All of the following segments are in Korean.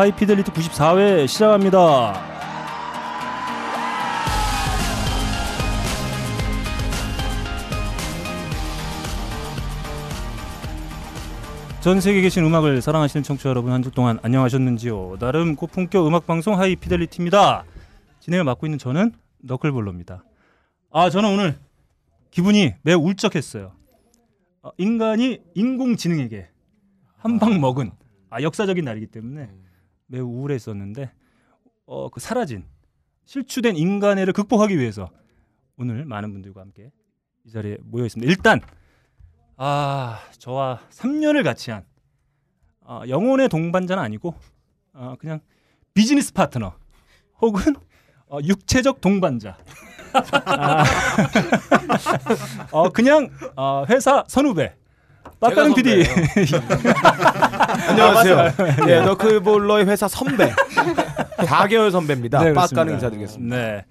하이피델리티 94회 시작합니다. 전 세계에 계신 음악을 사랑하시는 청취자 여러분 한 주 동안 안녕하셨는지요? 나름 고품격 음악 방송 하이피델리티입니다. 진행을 맡고 있는 저는 너클볼러입니다. 아 저는 오늘 기분이 매우 울적했어요. 어, 인간이 인공지능에게 한 방 먹은 아 역사적인 날이기 때문에 매우 우울했었는데 어 그 사라진 실추된 인간애를 극복하기 위해서 오늘 많은 분들과 함께 이 자리에 모여 있습니다. 일단 아 저와 3년을 같이 한 어, 영혼의 동반자는 아니고 어, 그냥 비즈니스 파트너 혹은 어, 육체적 동반자. 아, 어, 그냥 어, 회사 선후배. 빡가는 PD 안녕하세요. 예, 너클볼러의 회사 선배 4개월 선배입니다. 네, 빡가는. 인사드리겠습니다. 네.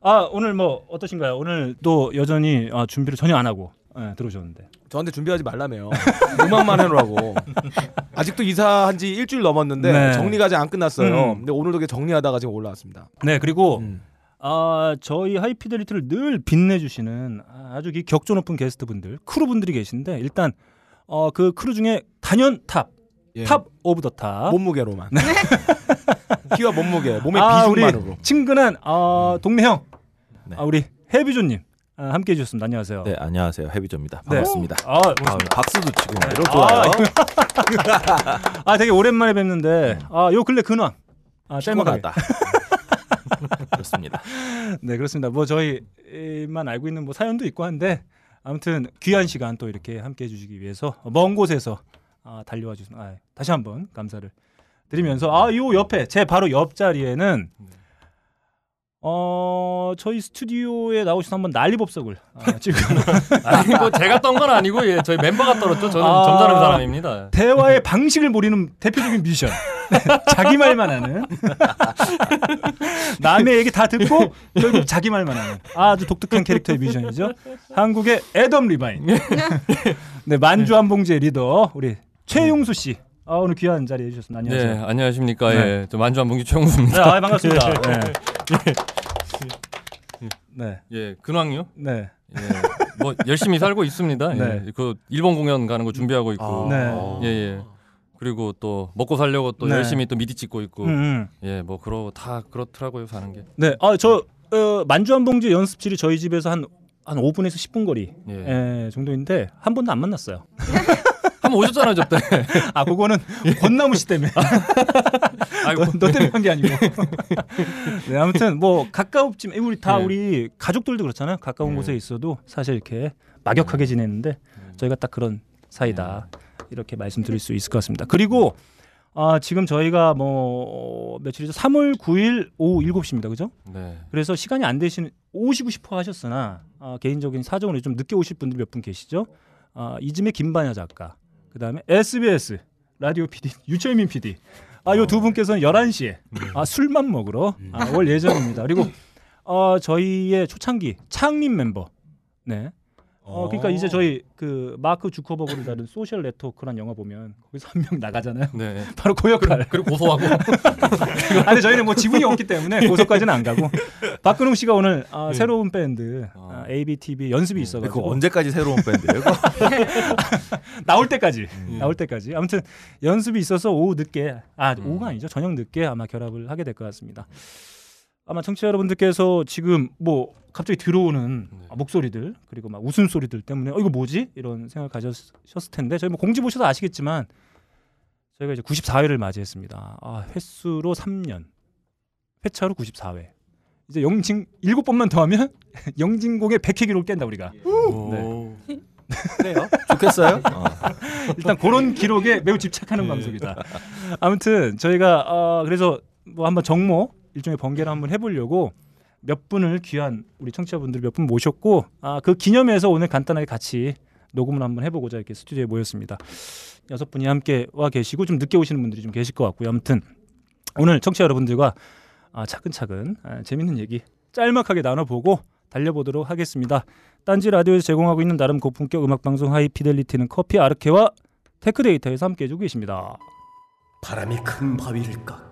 아 오늘 뭐 어떠신가요? 오늘 또 여전히 어, 준비를 전혀 안 하고 예, 들어오셨는데. 저한테 준비하지 말라며요. 음악만 해놓으라고. 아직도 이사한 지 일주일 넘었는데 네. 정리가 아직 안 끝났어요. 음. 근데 오늘도 이렇게 정리하다가 지금 올라왔습니다. 네 그리고 음. 아 저희 하이피델리티를 늘 빛내주시는 아주 이 격조 높은 게스트분들 crew분들이 계신데 일단 어, 그 크루 중에 단연 top, 예. top of the top. 몸무게로만. 키와 몸무게, 몸의 아, 비중만으로. 우리 친근한 어, 동네 형, 네. 아, 우리 헤비조님 아, 함께 해 주셨습니다. 안녕하세요. 네 안녕하세요 헤비조입니다 네. 반갑습니다. 아, 아, 박수도 치고 막 이런 아, 좋아요. 아 되게 오랜만에 뵙는데 아 요 근래 근황. 아 짤막하게. 피곤하다. 그렇습니다. 네 그렇습니다. 뭐 저희만 알고 있는 뭐 사연도 있고 한데 아무튼 귀한 시간 또 이렇게 함께 해주시기 위해서 먼 곳에서 아, 달려와 주신 아, 다시 한번 감사를 드리면서 아 요 옆에 제 바로 옆 자리에는 어 저희 스튜디오에 나오셔서 한번 난리법석을 아, 지금 아니 뭐 제가 떤 건 아니고 예, 저희 멤버가 떨었죠. 저는 아. 점잖은 사람입니다. 대화의 방식을 모르는 대표적인 뮤지션 자기 말만 하는 남의 얘기 다 듣고 결국 자기 말만 하는 아주 독특한 캐릭터의 뮤지션이죠 한국의 애덤 리바인 네 만주 한봉제 리더 우리 최용수 씨 아, 오늘 귀한 자리해 주셨습니다 네, 안녕하세요 안녕하십니까. 네. 예, 저 만주 한봉기 최영수입니다. 네, 아, 반갑습니다 네. 네. 예, 근황요. 네. 예, 뭐 열심히 살고 있습니다. 네. 예, 그 일본 공연 가는 거 준비하고 있고. 네. 예, 예. 그리고 또 먹고 살려고 또 네. 열심히 또 미디 찍고 있고. 음, 음. 예, 뭐 그러고 다 그렇더라고요 사는 게. 네. 아, 저 어, 만주 한봉제 연습실이 저희 집에서 한한 5분에서 10분 거리 예. 예, 정도인데 한 번도 안 만났어요. 한번 오셨잖아요, 저때. 아, 그거는 권나무 씨 때문에. 아이고. 너, 너 때문에 한 게 아니고. 네, 아무튼 뭐 가까웠지만 우리 다 네. 우리 가족들도 그렇잖아요. 가까운 네. 곳에 있어도 사실 이렇게 막역하게 지내는데 저희가 딱 그런 사이다. 이렇게 말씀드릴 수 있을 것 같습니다. 그리고 아, 지금 저희가 뭐 며칠이죠? 3월 9일 오후 7시입니다. 그죠? 네. 그래서 시간이 안 되시는 오시고 싶어 하셨으나 아, 개인적인 사정으로 좀 늦게 오실 분들 몇 분 계시죠? 아, 이즘의 김반야 작가, 그 다음에 SBS 라디오 PD 유철민 PD, 아, 요 두 분께서는 11시에 아, 술만 먹으러 아, 올 예정입니다. 그리고 어, 저희의 초창기 창립 멤버, 네. 어, 그러니까 이제 저희 그 마크 주커버그를 다룬 Social Network란 영화 보면 거기서 한 명 나가잖아요. 네. 바로 그 역할. 그리고 고소하고. 아, 근데 저희는 뭐 지분이 없기 때문에 고소까지는 안 가고 박근홍 씨가 오늘 아, 네. 새로운 밴드 어. 아, ABTV 연습이 그거 있어가지고 언제까지 새로운 밴드예요? 나올 때까지 음. 나올 때까지 아무튼 연습이 있어서 오후 늦게 아 음. 오후가 아니죠 저녁 늦게 아마 결합을 하게 될 것 같습니다. 아마 청취자 여러분들께서 지금 뭐 갑자기 들어오는 네. 아, 목소리들 그리고 막 웃음 소리들 때문에 어 이거 뭐지 이런 생각을 가졌을 텐데 저희 뭐 공지 보셔서 아시겠지만 저희가 이제 94회를 맞이했습니다. 아, 횟수로 3년 회차로 94회 이제 영진 7번만 더하면 영진공의 100회 기록을 깬다 우리가 오. 그래요? 좋겠어요? 어. 일단 그런 기록에 매우 집착하는 네. 방송이다. 아무튼 저희가 어, 그래서 뭐 한번 정모 일종의 번개를 한번 해보려고 몇 분을 귀한 우리 청취자분들 몇 분 모셨고 아, 그 기념해서 오늘 간단하게 같이 녹음을 한번 해보고자 이렇게 스튜디오에 모였습니다. 여섯 분이 함께 와 계시고 좀 늦게 오시는 분들이 좀 계실 것 같고요. 아무튼 오늘 청취자 여러분들과 아, 차근차근 아, 재밌는 얘기 짤막하게 나눠보고 달려보도록 하겠습니다. 딴지 라디오에서 제공하고 있는 나름 고품격 음악 방송 하이피델리티는 커피 아르케와 테크데이터에서 함께해주고 계십니다. 바람이 큰 바위를 깎고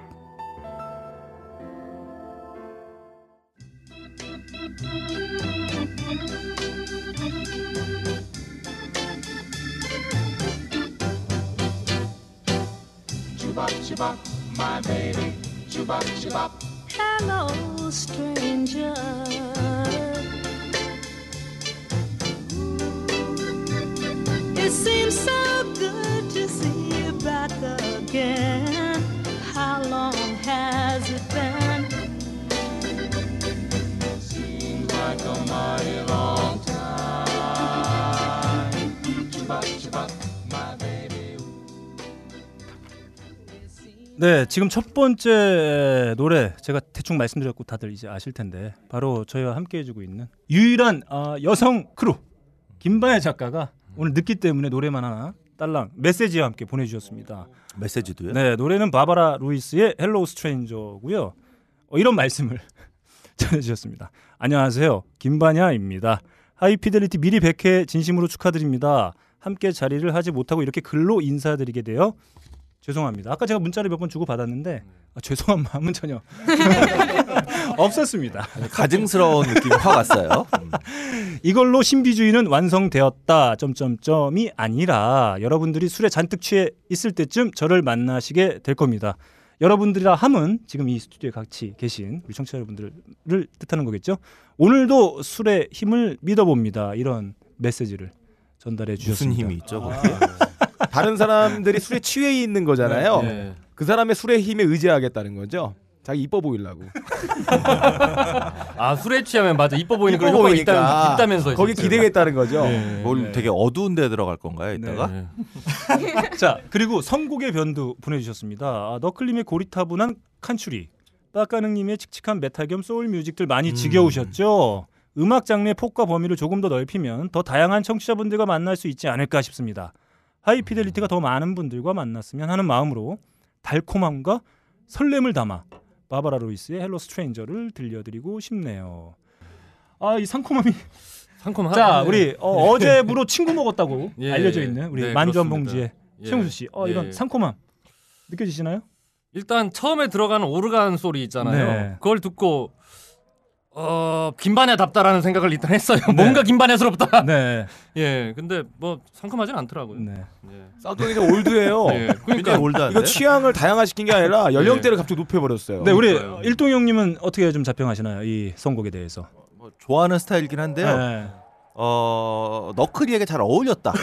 Chubop, my baby. Chubop, chubop. Hello, stranger. It seems so 네, 지금 첫 번째 노래 제가 대충 말씀드렸고 다들 이제 아실 텐데 바로 저희와 함께 해주고 있는 유일한 아, 여성 크루 김반야 작가가 오늘 늦기 때문에 노래만 하나 딸랑 메시지와 함께 보내주셨습니다. 메시지도요? 네, 노래는 바바라 루이스의 Hello Stranger고요. 어, 이런 말씀을 전해주셨습니다. 안녕하세요, 김반야입니다. 하이피델리티 미리 100회 진심으로 축하드립니다. 함께 자리를 하지 못하고 이렇게 글로 인사드리게 되어 죄송합니다. 아까 제가 문자를 몇 번 주고 받았는데 아, 죄송한 마음은 전혀 없었습니다. 가증스러운 느낌이 확 왔어요. 음. 이걸로 신비주의는 완성되었다. 점점점이 아니라 여러분들이 술에 잔뜩 취해 있을 때쯤 저를 만나시게 될 겁니다. 여러분들이라 함은 지금 이 스튜디오에 같이 계신 우리 청취자 여러분들을 뜻하는 거겠죠. 오늘도 술의 힘을 믿어봅니다. 이런 메시지를 전달해 무슨 주셨습니다. 힘이 있죠? 거기에? 다른 사람들이 술에 취해 있는 거잖아요. 네. 그 사람의 술의 힘에 의지하겠다는 거죠. 자기 이뻐 보이려고. 아 술에 취하면 맞아 이뻐 보이는 이뻐 그런 효과가 보이니까 있다, 있다면서 거기 기대겠다는 거죠. 네. 뭘 네. 되게 어두운 데 들어갈 건가요, 이따가? 네. 자 그리고 선곡의 변도 보내주셨습니다. 아, 너클님의 고리타분한 country, 빠까능님의 칙칙한 메탈 겸 soul music들 많이 지겨우셨죠? 음악 장르의 폭과 범위를 조금 더 넓히면 더 다양한 청취자분들과 만날 수 있지 않을까 싶습니다. 하이피델리티가 더 많은 분들과 만났으면 하는 마음으로 달콤함과 설렘을 담아 바바라 루이스의 Hello Stranger를 들려드리고 싶네요. 아 이 상콤함이 상콤하. 자 네. 우리 어, 제부로 친구 먹었다고 예, 알려져 있는 우리 네, 만주한. 봉지의 예. 최용수 씨, 어, 이런 예. 상콤함 느껴지시나요? 일단 처음에 들어가는 오르간 소리 있잖아요. 네. 그걸 듣고 어 김반야 답다라는 생각을 일단 했어요. 뭔가 김반야스럽다. 네, 예, 근데 뭐 상큼하진 않더라고요. 네. 예. 쌍둥이 좀 올드해요. 예, 그러니까 올드한데? 이거 취향을 다양화시킨 게 아니라 연령대를 갑자기 높여버렸어요. 네, 우리 그러니까요. 일동 형님은 어떻게 좀 자평하시나요? 이 선곡에 대해서? 뭐 좋아하는 스타일이긴 한데요. 네. 어, 너클리에게 잘 어울렸다.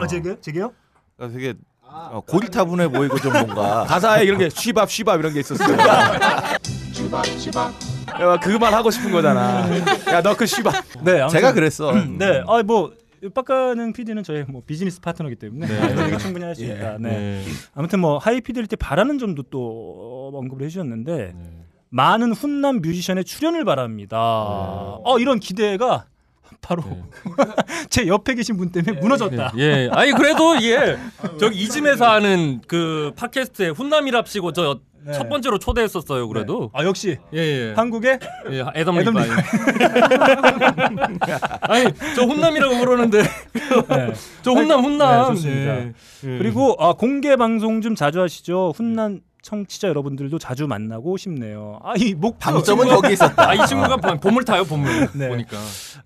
어, 제게요? 제게요? 그러니까 되게 어, 고리타분해 보이고 좀 뭔가 가사에 이런 게 쉬밥 쉬밥 이런 게 있었어요. 야, 그만 하고 싶은 거잖아. 야 너그 쉬밥. 네, 아무튼- 제가 그랬어. 네, 아 뭐. 빡가는 PD는 저의 뭐 비즈니스 파트너이기 때문에 네. 얘기 충분히 할수 예. 있다. 네. 네. 아무튼 뭐 하이피델리티 바라는 점도 또 어, 언급을 해주셨는데 네. 많은 훈남 뮤지션의 출연을 바랍니다. 어 이런 기대가 바로 네. 제 옆에 계신 분 때문에 무너졌다. 예, 아니 그래도 예, 저기 이즘에서 하는 그 팟캐스트에 훈남이랍시고 저 첫 네. 번째로 초대했었어요. 그래도 아 역시 예, 예. 한국의 예, 애덤 애덤 리바이. 아니 저 훈남이라고 그러는데 네. 저 훈남 훈남. 네, 좋습니다. 예. 예. 그리고 아, 공개 방송 좀 자주 하시죠. 훈남 청취자 여러분들도 자주 만나고 싶네요. 아이목 방점은 여기 있었다. 아 이 친구가 보- 보물 타요 보물 네. 보니까.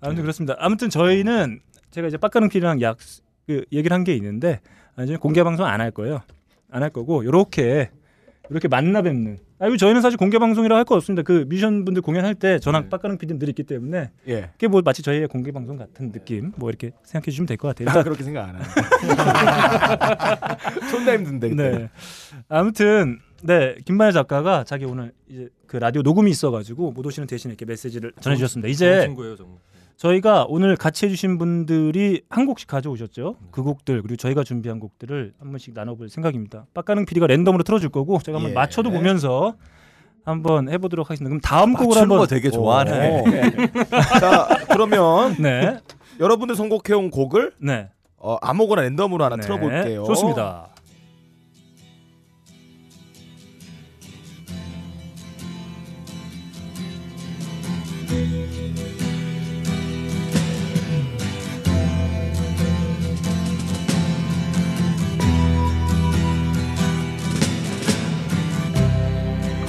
아무튼 그렇습니다. 아무튼 저희는 제가 이제 빡가는 PD랑 약 그, 얘기를 한 게 있는데 나중에 공개 방송 안 할 거예요. 안 할 거고 요렇게 이렇게 만나 뵙는. 아 이거 저희는 사실 공개 방송이라 할 거 없습니다. 그 뮤지션 분들 공연할 때 저랑 네. 빡가는 PD는 늘 있기 때문에 예. 그게 뭐 마치 저희의 공개 방송 같은 느낌 뭐 이렇게 생각해 주시면 될 것 같아요. 나 그렇게 생각 안 해. 존나 힘든데. 그때. 네. 아무튼 네 김만혜 작가가 자기 오늘 이제 그 라디오 녹음이 있어가지고 못 오시는 대신 이렇게 메시지를 전해주셨습니다. 이제 친구예요 정말. 저희가 오늘 같이 해주신 분들이 한 곡씩 가져오셨죠. 그 곡들 그리고 저희가 준비한 곡들을 한 번씩 나눠볼 생각입니다. 빡가능 PD가 랜덤으로 틀어줄 거고 제가 한번 예. 맞춰도 보면서 한번 해보도록 하겠습니다. 그럼 다음 곡을 맞추는 한번 거 되게 좋아하네. 오. 자 그러면 네, 여러분들 선곡해온 곡을 네, 어, 아무거나 랜덤으로 하나 네, 틀어볼게요. 좋습니다.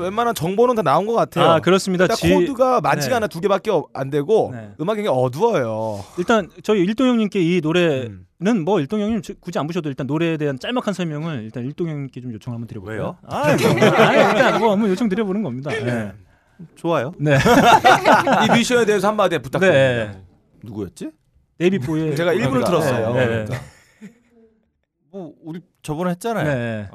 자, 웬만한 정보는 다 나온 것 같아요. 아 그렇습니다. 지- 코드가 많지가 네. 않아 두 개밖에 어- 안 되고 네. 음악이 어두워요. 일단 저희 일동 형님께 이 노래는 음. 뭐 일동 형님 저- 굳이 안 보셔도 일단 노래에 대한 짤막한 설명을 일단 일동 형님께 좀 요청을 한번 드려볼까요? 왜요? 아, 뭐, 아 일단 뭐 한번 요청 드려보는 겁니다. 네. 좋아요. 네. 이 미션에 대해서 한마디 부탁드립니다. 네. 누구였지? 데이비보의 제가 그러니까, 들었어요. 네. 그러니까. 뭐 우리 저번에 했잖아요. 네.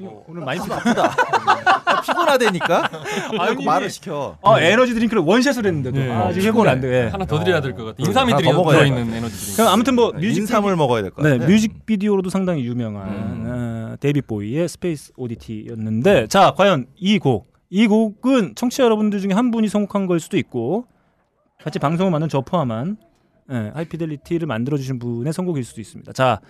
어. 오늘 많이 피... 아, 피곤하다니까. 아, 자꾸 말을 시켜. 아 에너지 드링크를 one shot을 했는데도 네. 아, 지금 회복을 안 돼. 예. 하나 더 드려야 될 것 같아. 하나 더 먹어야 들어 있는 에너지 드링크. 그럼 아무튼 뭐 뮤직 인삼을 먹어야 될것 네, 같아. 뮤직 비디오로도 상당히 유명한 음. 어, 데이빗 보위의 Space Oddity였는데 자 과연 이 곡, 이 곡은 청취자 여러분들 중에 한 분이 선곡한 걸 수도 있고 같이 방송을 만든 저 포함한 예, 하이피델리티를 만들어 주신 분의 선곡일 수도 있습니다. 자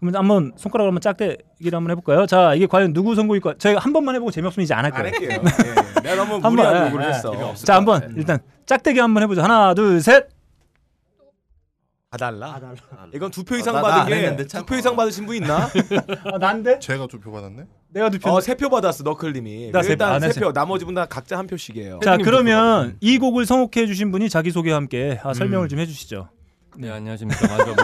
그러면 한번 손가락으로 한번 짝대기를 한번 해볼까요? 자 이게 과연 누구 선곡일까? 저희가 한 번만 해보고 재미없으면 이제 안할안 거예요. 할게요. 예. 내가 너무 한 무리한 번, 요구를 예, 했어. 예. 자 한번 일단 짝대기 한번 해보죠. 하나, 둘, 셋. 봐달라. 이건 두 표 이상 나- 나안 받은 게. 두 표 이상 받으신 분 있나? 아, 난데? 제가 두 표 받았네. 내가 두 표. 어, 세표 받았어 너클님이. 나 세- 아, 일단 네, 세 표. 나머지 분 다 각자 한 표씩이에요. 자 그러면 이 곡을 선곡해 주신 분이 자기 소개와 함께 아, 설명을 음. 좀 해 주시죠. 네 안녕하십니까. 맞아. 뭐,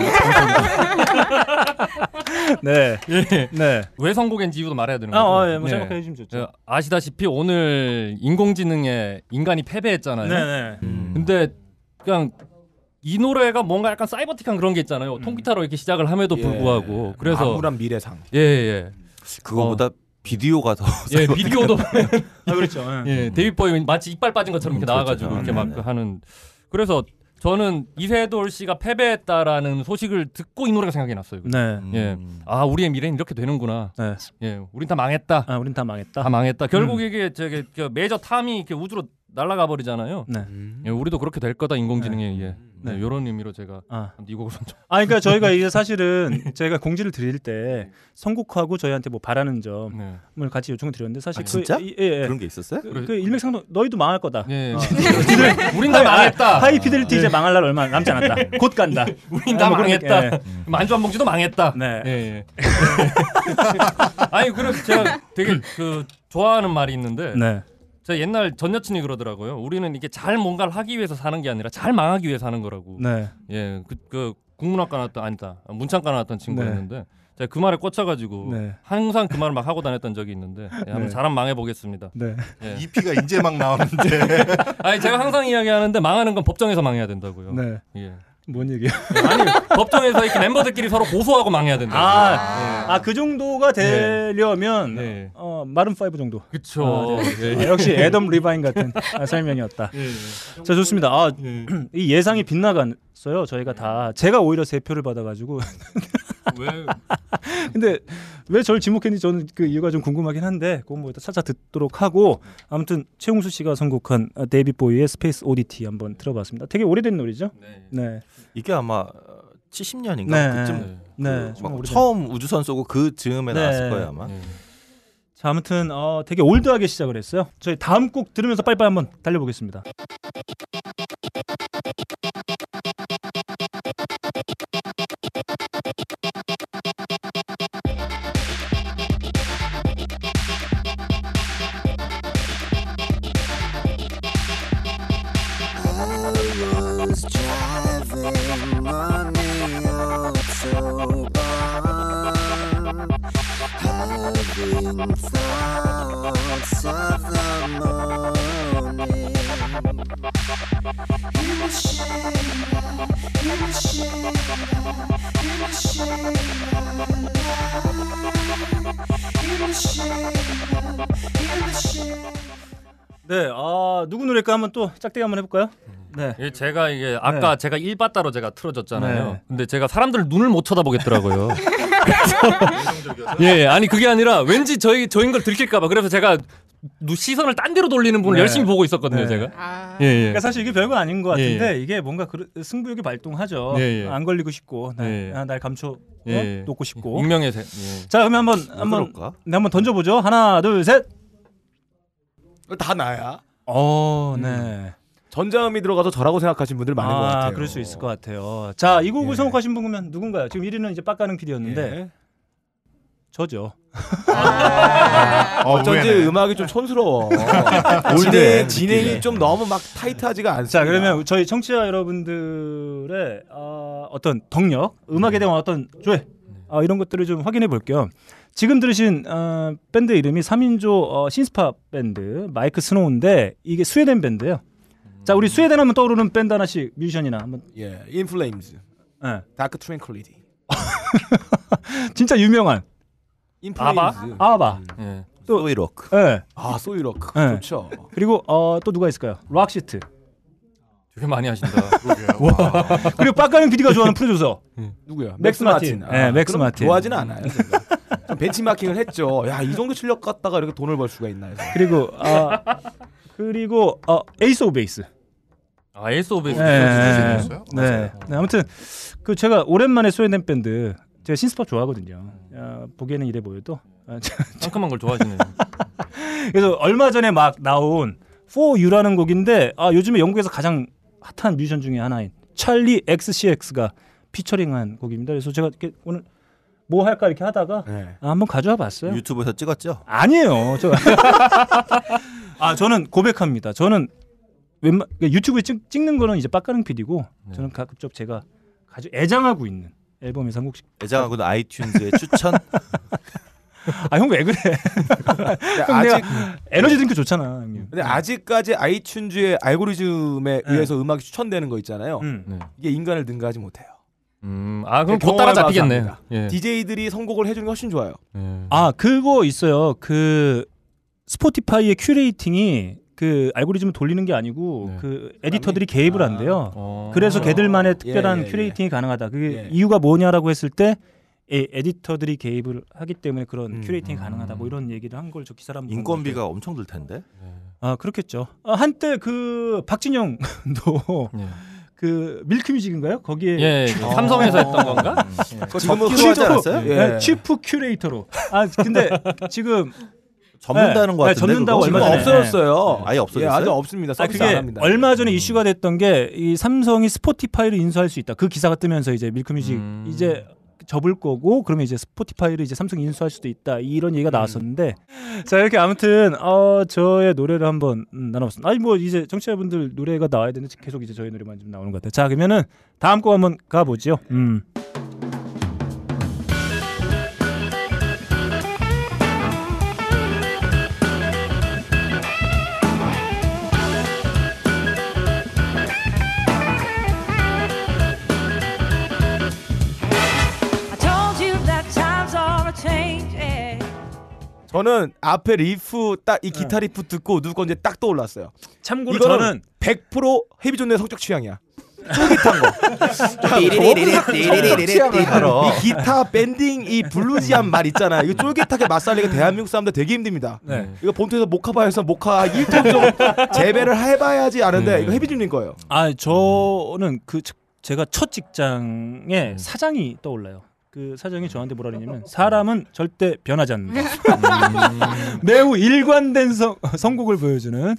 네. 예. 네. 왜 선곡인지 이유도 말해야 되는 아, 거죠. 어, 예, 뭐 네. 생각해 주시면 좋죠. 예, 아시다시피 오늘 인공지능에 인간이 패배했잖아요. 네, 네. 음. 근데 그냥 이 노래가 뭔가 약간 사이버틱한 그런 게 있잖아요. 통기타로 이렇게 시작을 함에도 예. 불구하고 그래서 암울한 미래상. 예, 예. 그거보다 비디오가 더. 예, 비디오도 아 그렇죠. 예. 예, 데이빗 보이 마치 이빨 빠진 것처럼 이렇게 음, 나와 가지고 그렇죠. 이렇게 네, 막 네. 하는 그래서 저는 이세돌 씨가 패배했다라는 소식을 듣고 이 노래가 생각이 났어요. 네. 음. 예. 아, 우리의 미래는 이렇게 되는구나. 네. 예. 우린 다 망했다. 아, 우린 다 망했다. 다 망했다. 결국 음. 이게 저기 그 메이저 탐이 이렇게 우주로 날아가 버리잖아요. 네. 예, 우리도 그렇게 될 거다 인공지능에 의해. 네. 네, 이런 의미로 제가 아. 이 곡을 선정. 아, 그러니까 저희가 이제 사실은 저희가 공지를 드릴 때 선곡하고 저희한테 뭐 바라는 점을 네. 같이 요청을 드렸는데 사실 아, 진짜? 그, 이- 예, 예. 그런 게 있었어요? 그, 그 일맥상통 너희도 망할 거다. 예. 어. 우린 다 망했다. 하이 피델리티 이제 망할 날 얼마 남지 않았다. 곧 간다. 우린 다 뭐 망했다. 게- 예. 만주 한 봉지도 망했다. 네. 예, 예. 아니 그래서 제가 되게 그 좋아하는 말이 있는데 네. 제가 옛날 전 여친이 그러더라고요. 우리는 이게 잘 뭔가를 하기 위해서 사는 게 아니라 잘 망하기 위해서 사는 거라고. 네. 예, 그, 그 국문학과 나왔던 아니다 문창과 나왔던 친구가 네. 제가 그 말에 꽂혀가지고 네. 항상 그 말을 막 하고 다녔던 적이 있는데 예, 한번 네. 잘 한번 망해 보겠습니다. 네. 예. EP가 이제 막 나왔는데 아니 제가 항상 이야기하는데 망하는 건 법정에서 망해야 된다고요. 네. 예. 뭔 얘기야? 아니 법정에서 이렇게 멤버들끼리 서로 고소하고 망해야 된다. 아, 아, 그 정도가 되려면 네. 어, Maroon 5 정도. 그쵸. 아, 예. 아, 역시 애덤 리바인 같은 아, 설명이었다. 예. 자 좋습니다. 아, 예. 이 예상이 빗나 갔어요. 저희가 다 제가 오히려 세 표를 받아가지고 왜? 근데 왜 저를 지목했는지 저는 그 이유가 좀 궁금하긴 한데 그건 뭐 일단 살짝 듣도록 하고 아무튼 최웅수 씨가 선곡한 아, 데이빗 보위의 Space Oddity 한번 들어봤습니다. 되게 오래된 노래죠? 네. 네, 이게 아마 70년인가 네. 그쯤 네, 막 정말 오래된. 처음 우주선 쏘고 그 즈음에 네. 나왔을 거예요 아마. 예. 자 아무튼 어, 되게 old하게 시작을 했어요. 저희 다음 곡 들으면서 빨리빨리 한번 달려보겠습니다. the 네, 아 누구 노래일까 한번 또 짝대기 한번 해볼까요? 네. 예, 제가 이게 아까 네. 제가 일바따로 제가 틀어줬잖아요. 네. 근데 제가 사람들 눈을 못 쳐다보겠더라고요. 예, 예, 아니 그게 아니라 왠지 저희 저인 걸 들킬까봐 그래서 제가 누- 시선을 딴 데로 돌리는 분을 네. 열심히 보고 있었거든요, 네. 제가. 예, 예. 그러니까 사실 이게 별거 아닌 것 예, 같은데 이게 뭔가 그, 승부욕이 발동하죠. 예, 예. 안 걸리고 싶고 날, 예, 예. 아, 날 감춰 예, 예. 놓고 싶고. 익명의 세. 예. 자 그러면 한번 한번 그럴까? 네, 한번 던져 보죠. 하나, 둘, 셋. 다 나야. 어, 네. 전자음이 들어가서 저라고 생각하시는 분들 많은 것 아, 같아요. 그럴 수 있을 것 같아요. 자, 이 곡을 예. 선곡하신 분은 누군가요? 지금 1위는 이제 빡가는 PD였는데 예. 저죠. 어, 어쩐지 의외네. 음악이 좀 촌스러워. 진행. 진행이 좀 너무 막 타이트하지가 않습니다. 자, 그러면 저희 청취자 여러분들의 어, 어떤 덕력, 음악에 대한 어떤 조회 어, 이런 것들을 좀 확인해 볼겸 지금 들으신 어, 밴드 이름이 3인조 어, synth pop 밴드 마이크 스노우인데 이게 스웨덴 밴드예요. 자, 우리 스웨덴 하면 떠오르는 밴드 하나씩 뮤지션이나 한번 예, In Flames, 예. Dark Tranquillity, 진짜 유명한 In Flames, 아바. 예. 또- Soilwork. 예. 아 Soilwork 네. 좋죠. 그리고 어, 또 누가 있을까요? Roxette. 되게 많이 하신다. 그리고 빡가는 PD가 좋아하는 프로듀서. 누구야? 맥스 마틴. 네, 맥스 그럼 마틴. 좋아하지는 않아요. 벤치마킹을 했죠. 야, 이 정도 실력 갖다가 이렇게 돈을 벌 수가 있나 해서. 그리고 아 그리고 어 에이스 오브 베이스. 아, 에이스 오브 베이스. 네. 있어요? 네. 네. 아무튼 그 제가 오랜만에 스웨덴 밴드 제가 신스팝 좋아하거든요. 야, 보기에는 이래 보여도 아, 저- 상큼한 걸 좋아하시네요. 그래서 얼마 전에 막 나온 For You라는 곡인데 아 요즘에 영국에서 가장 핫한 뮤지션 중에 하나인 찰리 XCX가 피처링한 곡입니다. 그래서 제가 이렇게 오늘 뭐 할까 이렇게 하다가 네. 아, 한번 가져와 봤어요. 유튜브에서 찍었죠? 아니에요. 저 아, 저는 고백합니다. 저는 웬만 그러니까 유튜브에 찍, 찍는 거는 이제 빡가능 PD고 저는 가급적 제가 아주 애장하고 있는 앨범에서 한 곡씩. 애장하고는 아이튠즈의 추천. 아, 형 왜 그래? 아직 에너지 드링크 좋잖아, 형님. 근데 아직까지 iTunes의 알고리즘에 의해서 음악이 추천되는 거 있잖아요. 음. 네. 이게 인간을 능가하지 못해요. 음, 아 그럼 네, 곧 따라 잡히겠네. 예. DJ들이 선곡을 해주는 게 훨씬 좋아요. 예. 아, 그거 있어요. 그 Spotify의 curating이 그 알고리즘을 돌리는 게 아니고 네. 그 에디터들이 개입을 한대요. 어. 그래서 걔들만의 예, 특별한 예, 예. curating이 가능하다. 그게 예. 이유가 뭐냐라고 했을 때 에, 에디터들이 개입을 하기 때문에 그런 음, curating이 음. 가능하다. 뭐 이런 얘기를 한 걸 저 기사를 한번 본 인건비가 엄청 들 텐데. 아 그렇겠죠. 아, 한때 그 박진영도 예. 그 Milk Music인가요? 거기에 예, 그 삼성에서 했던 건가? 그거 지금은 접기로 하지 퀴즈로- 않았어요? 예. 네, chief 큐레이터로. 아 근데 지금 접는다는 거 네, 같은데. 접는다고 얼마 전에- 없어졌어요. 아예 없어졌어요? 예, 아직 없습니다. 아 서비스 그게 안 합니다. 얼마 전에 이슈가 됐던 게 이 삼성이 Spotify를 인수할 수 있다. 그 기사가 뜨면서 이제 Milk Music 음. 이제 접을 거고 그러면 이제 Spotify를 이제 삼성이 인수할 수도 있다. 이런 얘기가 나왔었는데 자 이렇게 아무튼 어 저의 노래를 한번 음, 나눠봤습니다. 아니 뭐 이제 청취자분들 노래가 나와야 되는데 계속 이제 저희 노래만 좀 나오는 것 같아요. 자 그러면은 다음 곡 한번 가보죠. 음. 저는 앞에 리프 딱 이 기타 리프 듣고 누구 건지 딱 떠올랐어요. 참고로 이거는 저는 100% 헤비존의 성적 취향이야. 쫄깃한 거. 바로. 이 기타 bending 이 bluesy한 맛 있잖아. 이거 쫄깃하게 맛 살리기가 대한민국 사람들 되게 힘듭니다. 네. 이거 본토에서 목화밭에서 목화 1톤 좀 재배를 해봐야지 아는데 네. 이거 헤비존인 거예요. 아 저는 그 저- 제가 첫 직장에 사장이 떠올라요. 그 사장이 저한테 뭐라 그러냐면 사람은 절대 변하지 않는다. 매우 일관된 성, 선곡을 보여주는.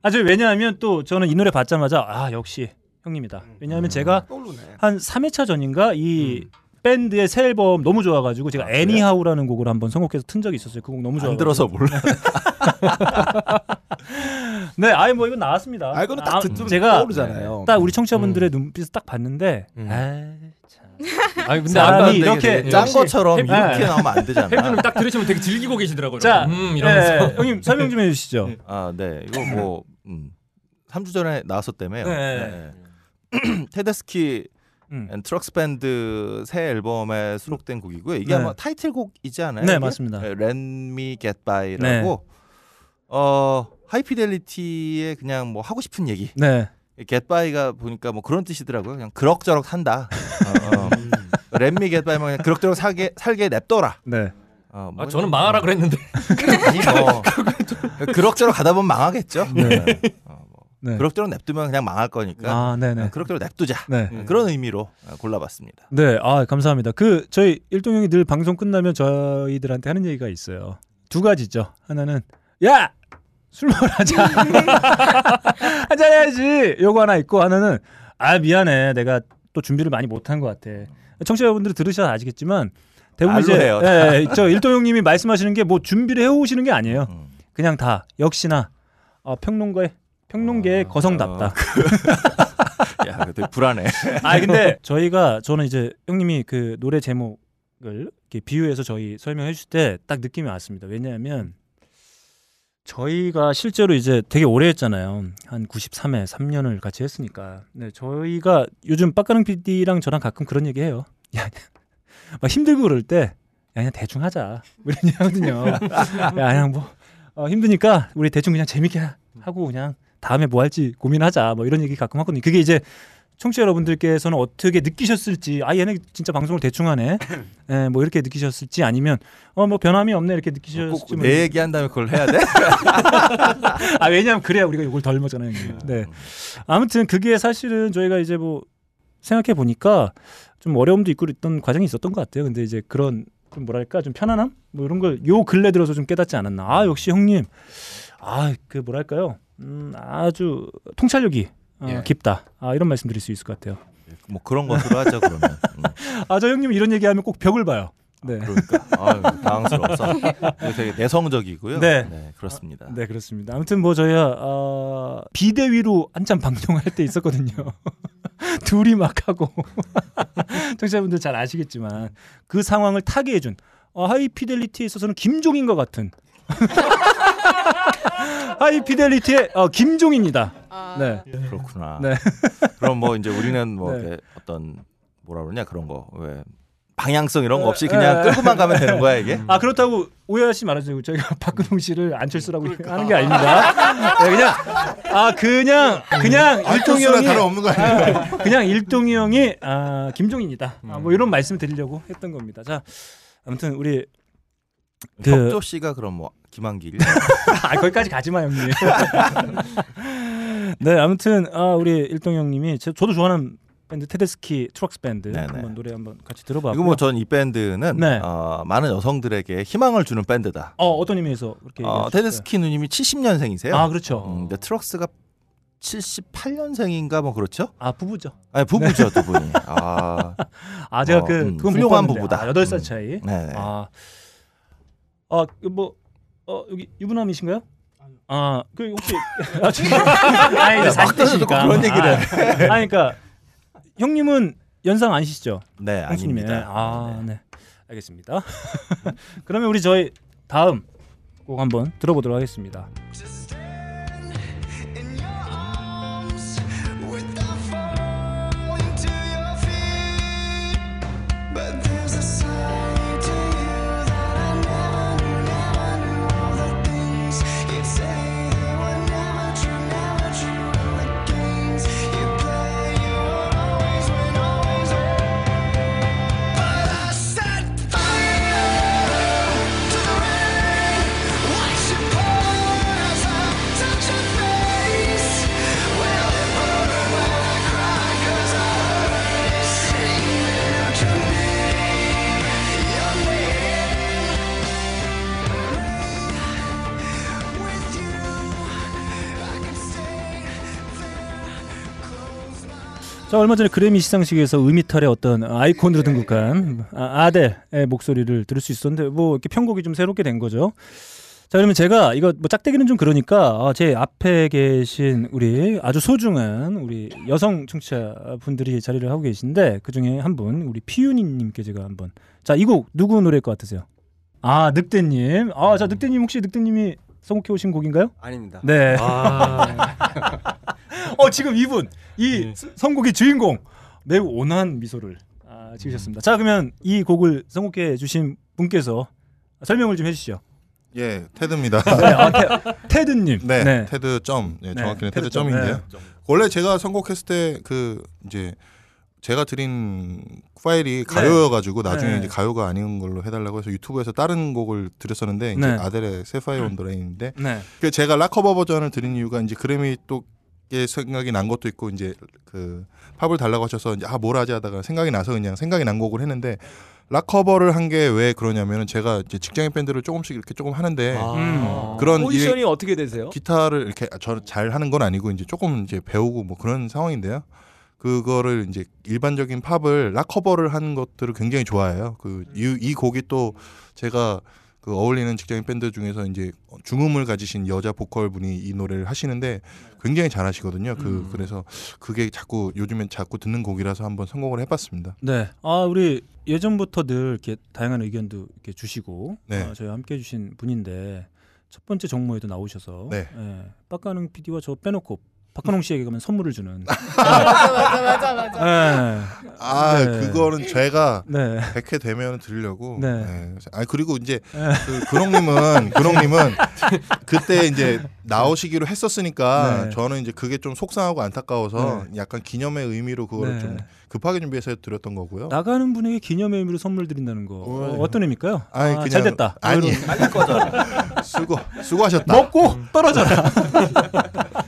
아주 왜냐하면 또 저는 이 노래 받자마자 아 역시 형님이다. 왜냐하면 제가 떠오르네. 한 3회차 전인가 이 밴드의 새 앨범 너무 좋아가지고 제가 애니하우라는 곡을 한번 선곡해서 튼 적이 있었어요. 그 곡 너무 좋아. 안 들어서 몰라. 네, 아예 뭐 이건 나왔습니다. 아 이거는 딱 아, 듣으면 제가 떠오르잖아요. 딱 우리 청취자분들의 눈빛을 딱 봤는데 음. 아이 참. 아니 근데 사람이 아까 이렇게 짠 역시 것처럼 햄- 이렇게 네. 나오면 안 되잖아. 딱 들으시면 되게 즐기고 계시더라고요. 자, 음 이러면서. 예, 형님 설명 좀 해주시죠. 아, 네. 이거 뭐 음. 3주 전에 나왔었다며요. 네. 네. Tedeschi 음. and Trucks Band 새 앨범에 수록된 곡이고요. 이게 네. 아마 타이틀곡이지 않아요? 네, 이게? 맞습니다. 네, Let Me Get By라고 어 Hi-Fidelity의 그냥 뭐 하고 싶은 얘기. 네. By가 보니까 뭐 그런 뜻이더라고요. 그냥 그럭저럭 산다. 어, 어. Me Get By면 그냥 그럭저럭 살게 살게 냅둬라. 네. 어, 아, 저는 망하라 그랬는데. 아니 뭐 그럭저럭 가다 보면 망하겠죠. 네. 어, 뭐 네. 그럭저럭 냅두면 그냥 망할 거니까 아, 네, 네. 어, 그럭저럭 냅두자. 네. 어, 그런 의미로 어, 골라봤습니다. 네, 아 감사합니다. 그 저희 일동 형이 늘 방송 끝나면 저희들한테 하는 얘기가 있어요. 두 가지죠. 하나는 야 술 먹으러 하자 한잔 해야지. 요거 하나 있고 하나는 아 미안해 내가 또 준비를 많이 못한 것 같아. 청취자분들 들으셔서 아시겠지만 대부분 이제 해요, 다. 예, 저 일동 형님이 말씀하시는 게 뭐 준비를 해오시는 게 아니에요. 음. 그냥 다 역시나 어, 평론가의 평론계의 거성답다. 야, 되게 불안해. 아 근데 저희가 저는 이제 형님이 그 노래 제목을 이렇게 비유해서 저희 설명해 주실 때 딱 느낌이 왔습니다. 왜냐하면 저희가 실제로 이제 되게 오래 했잖아요. 한 93회 3년을 같이 했으니까. 네, 저희가 요즘 빡가능 PD랑 저랑 가끔 그런 얘기 해요. 야, 막 힘들고 그럴 때 야, 그냥 대충 하자. 뭐 이런 얘기 하거든요. 야, 그냥 뭐 어, 힘드니까 우리 대충 그냥 재밌게 하- 하고 그냥 다음에 뭐 할지 고민하자. 뭐 이런 얘기 가끔 하거든요. 그게 이제 청취자 여러분들께서는 어떻게 느끼셨을지 아 얘네 진짜 방송을 대충 하네. 예, 뭐 이렇게 느끼셨을지 아니면 어 뭐 변함이 없네 이렇게 느끼셨을지 뭐꼭내 얘기 한 다음에 그걸 해야 돼? 아 왜냐면 그래야 우리가 이걸 덜 먹잖아요 형님. 네. 아무튼 그게 사실은 저희가 이제 뭐 생각해 보니까 좀 어려움도 있고 그랬던 과정이 있었던 것 같아요. 근데 이제 그런 좀 뭐랄까 좀 편안함? 뭐 이런 걸 요 근래 들어서 좀 깨닫지 않았나. 아 역시 형님. 아 그 뭐랄까요? 음 아주 통찰력이 어, 예. 깊다 아 이런 말씀 드릴 수 있을 것 같아요 뭐 그런 것으로 하죠 그러면. 음. 아저 형님 이런 얘기하면 꼭 벽을 봐요 네. 그러니까 아유, 당황스러워서 되게 내성적이고요. 네. 그렇습니다. 네 그렇습니다. 아무튼 뭐 저희가 어, 비대위로 한참 방송할 때 있었거든요. 둘이 막 하고 청취자분들 잘 아시겠지만 그 상황을 타게 해준 어, 하이피델리티에 있어서는 김종인 것 같은 하이피델리티의 어, 김종입니다. 네. 그렇구나. 네. 그럼 뭐 이제 우리는 뭐 네. 어떤 뭐라 그러냐 그런 거 왜 방향성 이런 거 없이 그냥 끌고만 가면 되는 거야 이게? 아 그렇다고 오해하지 말아주세요. 저희가 박근홍 씨를 안철수라고 하는 게 아닙니다. 네, 그냥 아 그냥 그냥 일동이 형이 다름없는 거 아니에요? 그냥 일동이 형이 아 김종인이다. 아, 뭐 이런 말씀 드리려고 했던 겁니다. 자 아무튼 우리 그- 혁조 씨가 그럼 뭐 김한길 아 거기까지 가지 마 형님. 네 아무튼 아 우리 일동 형님이 제, 저도 좋아하는 밴드 Tedeschi Trucks Band 네네. 한번 노래 한번 같이 들어봤고요. 이거 뭐 전 이 밴드는 네. 어, 많은 여성들에게 희망을 주는 밴드다. 어 어떤 의미에서 그렇게 어? 테데스키 누님이 70년생이세요. 아 그렇죠. 음, 근데 트럭스가 78년생인가 뭐 그렇죠? 아 부부죠. 아니 부부죠 두 분이. 아, 아 제가 어, 그 음, 훌륭한. 부부다. 아, 8살 음. 차이. 네. 아. 아, 뭐 어, 여기 유부남이신가요? 아, 그 혹시 아, 저- 아, 이제 막 떠서 또 40대시니까. 그런 얘기를 아, 아, 그러니까 형님은 연상 아니시죠? 네 형수님이. 아닙니다. 아, 네. 알겠습니다. 그러면 우리 저희 다음 곡 한번 들어보도록 하겠습니다. 자 얼마 전에 그래미 시상식에서 음이탈의 어떤 아이콘으로 등극한 아, 아델의 목소리를 들을 수 있었는데 뭐 이렇게 편곡이 좀 새롭게 된 거죠. 자 그러면 제가 이거 뭐 짝대기는 좀 그러니까 아, 제 앞에 계신 우리 아주 소중한 우리 여성 청취자 분들이 자리를 하고 계신데 그 중에 한 분 우리 피윤이님께 제가 한번 자 이 곡 누구 노래일 것 같으세요? 아 늑대님 아자 늑대님 혹시 늑대님이 선곡해 오신 곡인가요? 아닙니다. 네. 아, 어 지금 이분 이 스- 선곡의 주인공 매우 온화한 미소를 아, 지으셨습니다. 자 그러면 이 곡을 선곡해 주신 분께서 설명을 좀 해주시죠. 예, 테드입니다. 네, 아, 테, 테드님. 네, 네. 테드 점. 네, 네, 정확히는 테드 테드 점. 점인데요. 네. 원래 제가 선곡했을 때 그 이제 제가 드린 파일이 네. 가요여가지고 나중에 네. 이제 가요가 아닌 걸로 해달라고 해서 유튜브에서 다른 곡을 드렸었는데 이제 네. 아델의 Set Fire to the Rain인데 네. 그 제가 락커버 버전을 드린 이유가 이제 그래미 또게 생각이 난 것도 있고 이제 그 팝을 달라고 하셔서 이제 아 뭘 하지 하다가 생각이 나서 그냥 생각이 난 곡을 했는데 락커버를 한 게 왜 그러냐면은 제가 이제 직장인 밴드를 조금씩 이렇게 조금 하는데 아. 음. 그런 포지션이 어떻게 되세요? 기타를 이렇게 저 잘 하는 건 아니고 이제 조금 이제 배우고 뭐 그런 상황인데요. 그거를 이제 일반적인 팝을 락 커버를 하는 것들을 굉장히 좋아해요. 그 이 곡이 또 제가 그 어울리는 직장인 밴드 중에서 이제 중음을 가지신 여자 보컬 분이 이 노래를 하시는데 굉장히 잘하시거든요. 그 그래서 그게 자꾸 요즘엔 자꾸 듣는 곡이라서 한번 선곡을 해봤습니다. 네. 아 우리 예전부터 늘 이렇게 다양한 의견도 이렇게 주시고 네. 어, 저희 함께 해주신 분인데 첫 번째 정모에도 나오셔서 네. 예, 빡가능 PD와 저 빼놓고 박근홍 씨에게 가면 선물을 주는. 맞아 맞아 맞아 맞아. 네. 아 네. 그거는 제가 네. 100회 되면 드리려고. 네. 네. 아 그리고 이제 그 근홍님은 근홍님은 그때 이제 나오시기로 했었으니까 네. 저는 이제 그게 좀 속상하고 안타까워서 약간 기념의 의미로 그거를 네. 좀 급하게 준비해서 드렸던 거고요. 나가는 분에게 기념의 의미로 선물 드린다는 거 어, 어떤 의미일까요? 아니, 아, 그냥- 잘 됐다. 아니. 빨리 꺼져. 수고 수고하셨다. 먹고 떨어져라.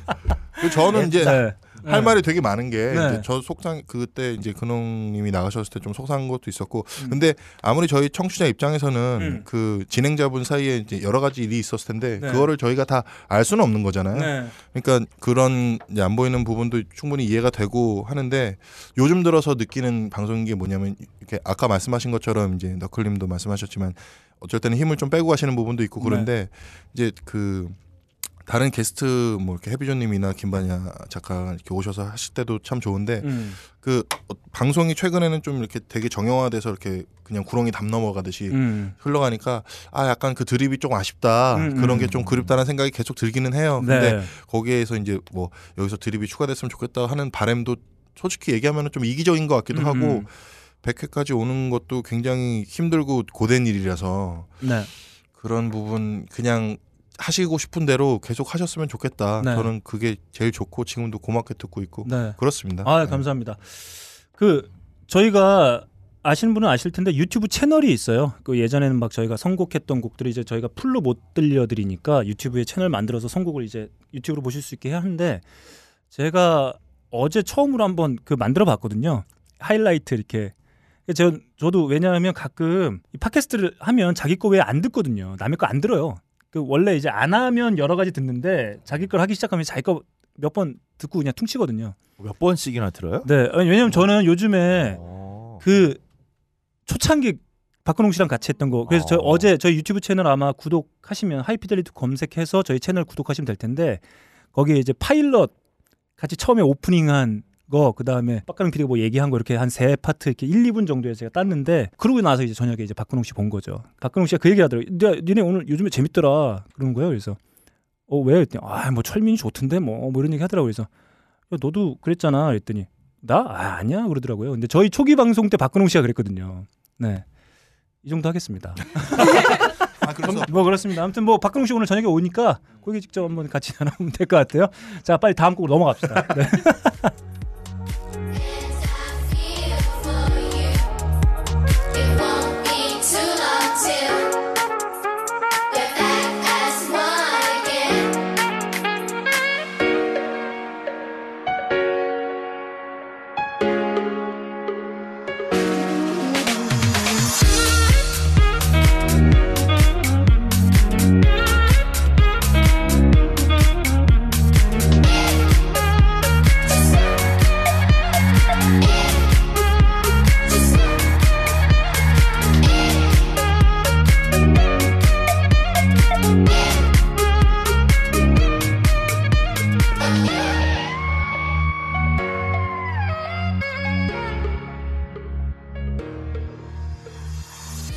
그 저는 이제 네. 할 말이 되게 많은 게 네. 이제 저 속상 그때 이제 근홍님이 나가셨을 때 좀 속상한 것도 있었고 음. 근데 아무리 저희 청취자 입장에서는 음. 그 진행자분 사이에 이제 여러 가지 일이 있었을 텐데 네. 그거를 저희가 다 알 수는 없는 거잖아요. 네. 그러니까 그런 안 보이는 부분도 충분히 이해가 되고 하는데 요즘 들어서 느끼는 방송인 게 뭐냐면 이렇게 아까 말씀하신 것처럼 이제 너클님도 말씀하셨지만 어쩔 때는 힘을 좀 빼고 하시는 부분도 있고 네. 그런데 이제 그 다른 게스트 뭐 이렇게 해비조님이나 김반야 작가 이렇게 오셔서 하실 때도 참 좋은데 음. 그 어, 방송이 최근에는 좀 이렇게 되게 정형화돼서 이렇게 그냥 구렁이 담 넘어가듯이 음. 흘러가니까 아 약간 그 드립이 조금 아쉽다 음, 그런 음. 게좀 그립다는 생각이 계속 들기는 해요. 근데 네. 거기에서 이제 뭐 여기서 드립이 추가됐으면 좋겠다 하는 바램도 솔직히 얘기하면 좀 이기적인 것 같기도 음, 하고 음. 100회까지 오는 것도 굉장히 힘들고 고된 일이라서 네. 그런 부분 그냥 하시고 싶은 대로 계속 하셨으면 좋겠다. 네. 저는 그게 제일 좋고 지금도 고맙게 듣고 있고 네. 그렇습니다. 아 네. 감사합니다. 그 저희가 아시는 분은 아실 텐데 유튜브 채널이 있어요. 그 예전에는 막 저희가 선곡했던 곡들을 이제 저희가 풀로 못 들려드리니까 유튜브에 채널 만들어서 선곡을 이제 유튜브로 보실 수 있게 하는데 제가 어제 처음으로 한번 그 만들어 봤거든요. 하이라이트 이렇게. 저, 저도 왜냐하면 가끔 이 팟캐스트를 하면 자기 거 왜 안 듣거든요. 남의 거 안 들어요. 그 원래 이제 안 하면 여러 가지 듣는데 자기 걸 하기 시작하면 자기 거 몇 번 듣고 그냥 퉁치거든요. 몇 번씩이나 들어요? 네, 아니, 왜냐면 저는 요즘에 어. 그 초창기 박근홍 씨랑 같이 했던 거. 그래서 저 어. 어제 저희 유튜브 채널 아마 구독하시면 Hi-Fidelity 검색해서 저희 채널 구독하시면 될 텐데 거기에 이제 파일럿 같이 처음에 오프닝한 거 그다음에 빡가능 PD가 뭐 얘기한 거 이렇게 한 세 파트 이렇게 1, 2분 정도에 제가 땄는데 그러고 나서 이제 저녁에 이제 박근홍 씨 본 거죠. 박근홍 씨가 그 얘기 하더라고요. 야, 니네 오늘 요즘에 재밌더라. 그러는 거예요. 그래서 어, 왜? 그랬더니 아, 뭐 철민이 좋던데 뭐, 뭐 이런 얘기 하더라고요. 그래서 야, 너도 그랬잖아. 그랬더니 나? 아, 아니야. 그러더라고요. 근데 저희 초기 방송 때 박근홍 씨가 그랬거든요. 네. 이 정도 하겠습니다. 아, 그래서 뭐 그렇습니다. 아무튼 뭐 박근홍 씨 오늘 저녁에 오니까 거기 직접 한번 같이 나누면 될 것 같아요. 자, 빨리 다음 곡으로 넘어갑시다. 네.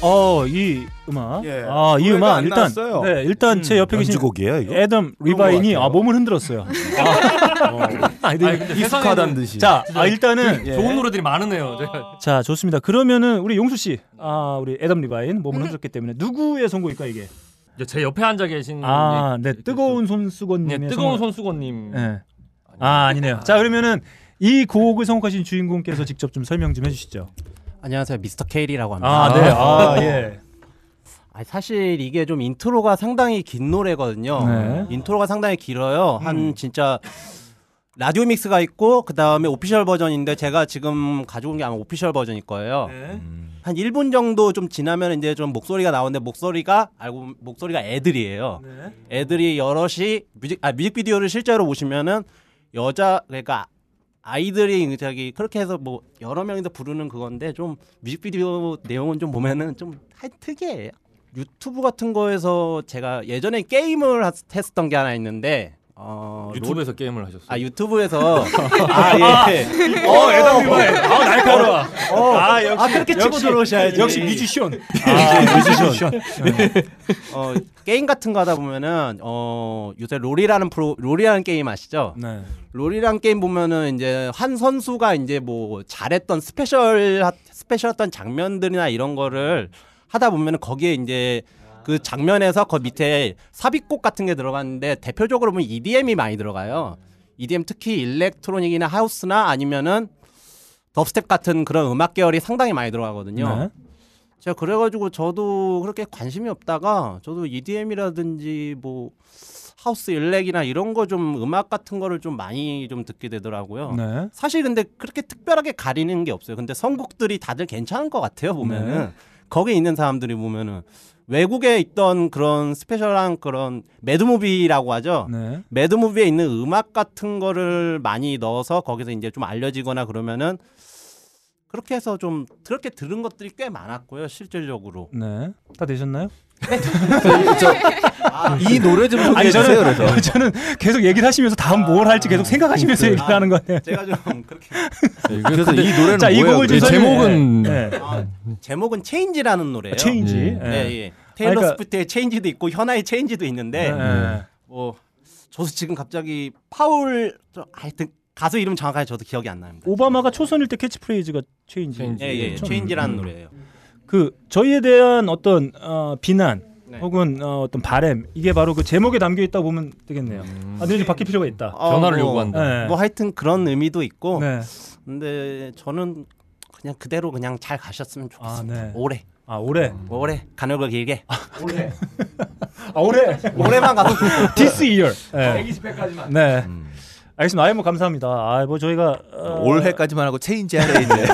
어, 이 음악. 예. 아, 이 음악 안 일단 나왔어요. 네, 일단 제 옆에 계신 연주곡이에요 이거? 애덤 리바인이. 아, 몸을 흔들었어요. 아, 아니, 아니, 근데 익숙하다는 듯이. 자, 아, 일단은 예. 좋은 노래들이 많으네요. 제가. 자, 좋습니다. 그러면은 우리 용수 씨, 아, 우리 애덤 리바인 몸을 흔들었기 때문에 누구의 선곡일까 이게? 제 옆에 앉아 계신 아, 네, 예, 뜨거운 그- 손수건님의 네, 뜨거운. 손수건님. 네. 아, 아니네요. 자, 그러면은 이 곡을 선곡하신 주인공께서 직접 좀 설명 좀 해주시죠. 안녕하세요, 미스터 케일이라고 합니다. 아, 네, 아, 예. 아, 사실 이게 좀 인트로가 상당히 긴 노래거든요. 네. 인트로가 상당히 길어요. 한 진짜 라디오 mix가 있고 그 다음에 official 버전인데 제가 지금 가지고 온 게 아마 official 버전일 거예요. 한 1분 정도 좀 지나면 이제 좀 목소리가 나오는데 목소리가 알고 목소리가 애들이에요. 애들이 여럿이 뮤직 아 뮤직비디오를 실제로 보시면은 여자 그러니까 아이들이 저기 그렇게 해서 뭐 여러 명이서 부르는 그건데 좀 뮤직비디오 내용은 좀 보면은 좀 특이해요. 유튜브 같은 거에서 제가 예전에 게임을 하- 했었던 게 하나 있는데 어 유튜브에서 게임을 하셨어요. 아 유튜브에서 아 예. 어, 애덤 리바인. 아, 날카로워. 어, 아, 역시 아, 그렇게 치고 들어오셔야지. 역시 뮤지션. 아, 뮤지션. 어, 게임 같은 거 하다 보면은 어 요새 롤이라는 프로 롤이라는 게임 아시죠? 네. 롤이라는 게임 보면은 이제 한 선수가 이제 뭐 잘했던 special special했던 장면들이나 이런 거를 하다 보면은 거기에 이제 그 장면에서 그 밑에 삽입곡 같은 게 들어갔는데 대표적으로 보면 EDM이 많이 들어가요. EDM 특히 electronic이나 house나 아니면은 dubstep 같은 그런 음악 계열이 상당히 많이 들어가거든요. 네. 제가 그래가지고 저도 그렇게 관심이 없다가 저도 EDM이라든지 뭐 하우스 일렉이나 이런 거 좀 음악 같은 거를 좀 많이 좀 듣게 되더라고요. 네. 사실 근데 그렇게 특별하게 가리는 게 없어요. 근데 선곡들이 다들 괜찮은 것 같아요 보면은 네. 거기 있는 사람들이 보면은 외국에 있던 그런 special한 그런 mad movie라고 하죠. 네. mad movie에 있는 음악 같은 거를 많이 넣어서 거기서 이제 좀 알려지거나 그러면은 그렇게 해서 좀 그렇게 들은 것들이 꽤 많았고요 실질적으로. 네. 다 되셨나요? 이 노래 좀 소개해 아니 주세요. 저는 그래서 저는 계속 얘기를 하시면서 다음 뭘 할지 계속 생각하시면서 아, 얘기를 하는 거예요. 제가 좀 그렇게 그래서 이 노래는 자, 이 뭐예요? 곡을 좀 그래서? 설명해- 제목은 네. 아, 제목은 Change라는 노래예요. Change. 예. 예. 네, 예. 테일러 그러니까- 스위프트의 Change도 있고 현아의 Change도 있는데 네. 뭐 저도 지금 갑자기 파울 저, 하여튼 가수 이름 정확하게 저도 기억이 안 납니다. 오바마가 초선일 때 캐치프레이즈가 change. Change. 예, 예, 그렇죠? Change라는 음. 노래예요. 그 저희에 대한 어떤 어, 비난 네. 혹은 어, 어떤 바램 이게 바로 그 제목에 담겨 있다 고 보면 되겠네요. 음. 아, 근데 좀 바뀔 필요가 있다. 어, 변화를 뭐, 요구한다. 네. 뭐 하여튼 그런 의미도 있고 네. 근데 저는 그냥 그대로 그냥 잘 가셨으면 아, 좋겠습니다. 네. 오래 아 올해. 오래 가늘고 길게 아 올해. 오래만 가도 This year. 네. 120회까지만. 네. 음. 알겠습니다. 아이 뭐 감사합니다. 아 뭐 저희가 어, 올해까지만 하고 체인지 하려 했는데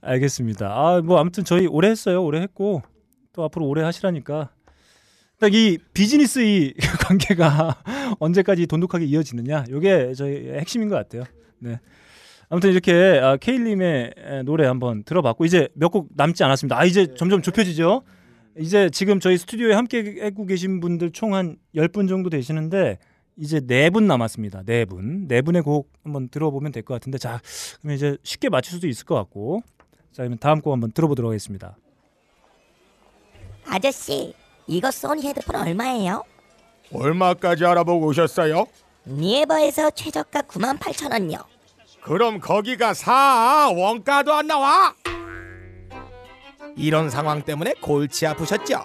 알겠습니다. 아 뭐 아무튼 저희 오래 했어요. 오래 했고 또 앞으로 오래 하시라니까. 딱 이 비즈니스 이 관계가 언제까지 돈독하게 이어지느냐. 요게 저희 핵심인 것 같아요. 네. 아무튼 이렇게 아, 케일님의 에, 노래 한번 들어봤고 이제 몇 곡 남지 않았습니다. 아 이제 점점 좁혀지죠. 이제 지금 저희 스튜디오에 함께 하고 계신 분들 총 한 10분 정도 되시는데 이제 네 분 남았습니다. 네 분. 네 분의 곡 한번 들어보면 될 것 같은데 자, 그러면 이제 쉽게 맞출 수도 있을 것 같고. 자, 그러면 다음 곡 한번 들어보도록 하겠습니다. 아저씨, 이거 소니 헤드폰 얼마예요? 얼마까지 알아보고 오셨어요? 니에버에서 최저가 98,000원요. 그럼 거기가 사 원가도 안 나와. 이런 상황 때문에 골치 아프셨죠?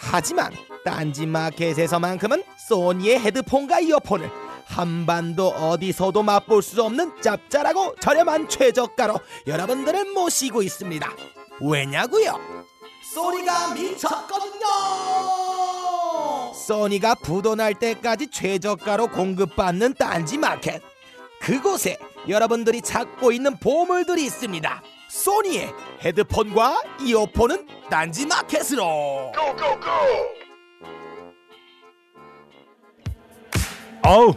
하지만 딴지마켓에서만큼은 소니의 헤드폰과 이어폰을 한반도 어디서도 맛볼 수 없는 짭짤하고 저렴한 최저가로 여러분들을 모시고 있습니다. 왜냐고요? 소니가 미쳤거든요. 소니가 부도날 때까지 최저가로 공급받는 딴지마켓. 그곳에 여러분들이 찾고 있는 보물들이 있습니다. 소니의 헤드폰과 이어폰은 딴지 마켓으로. 아우.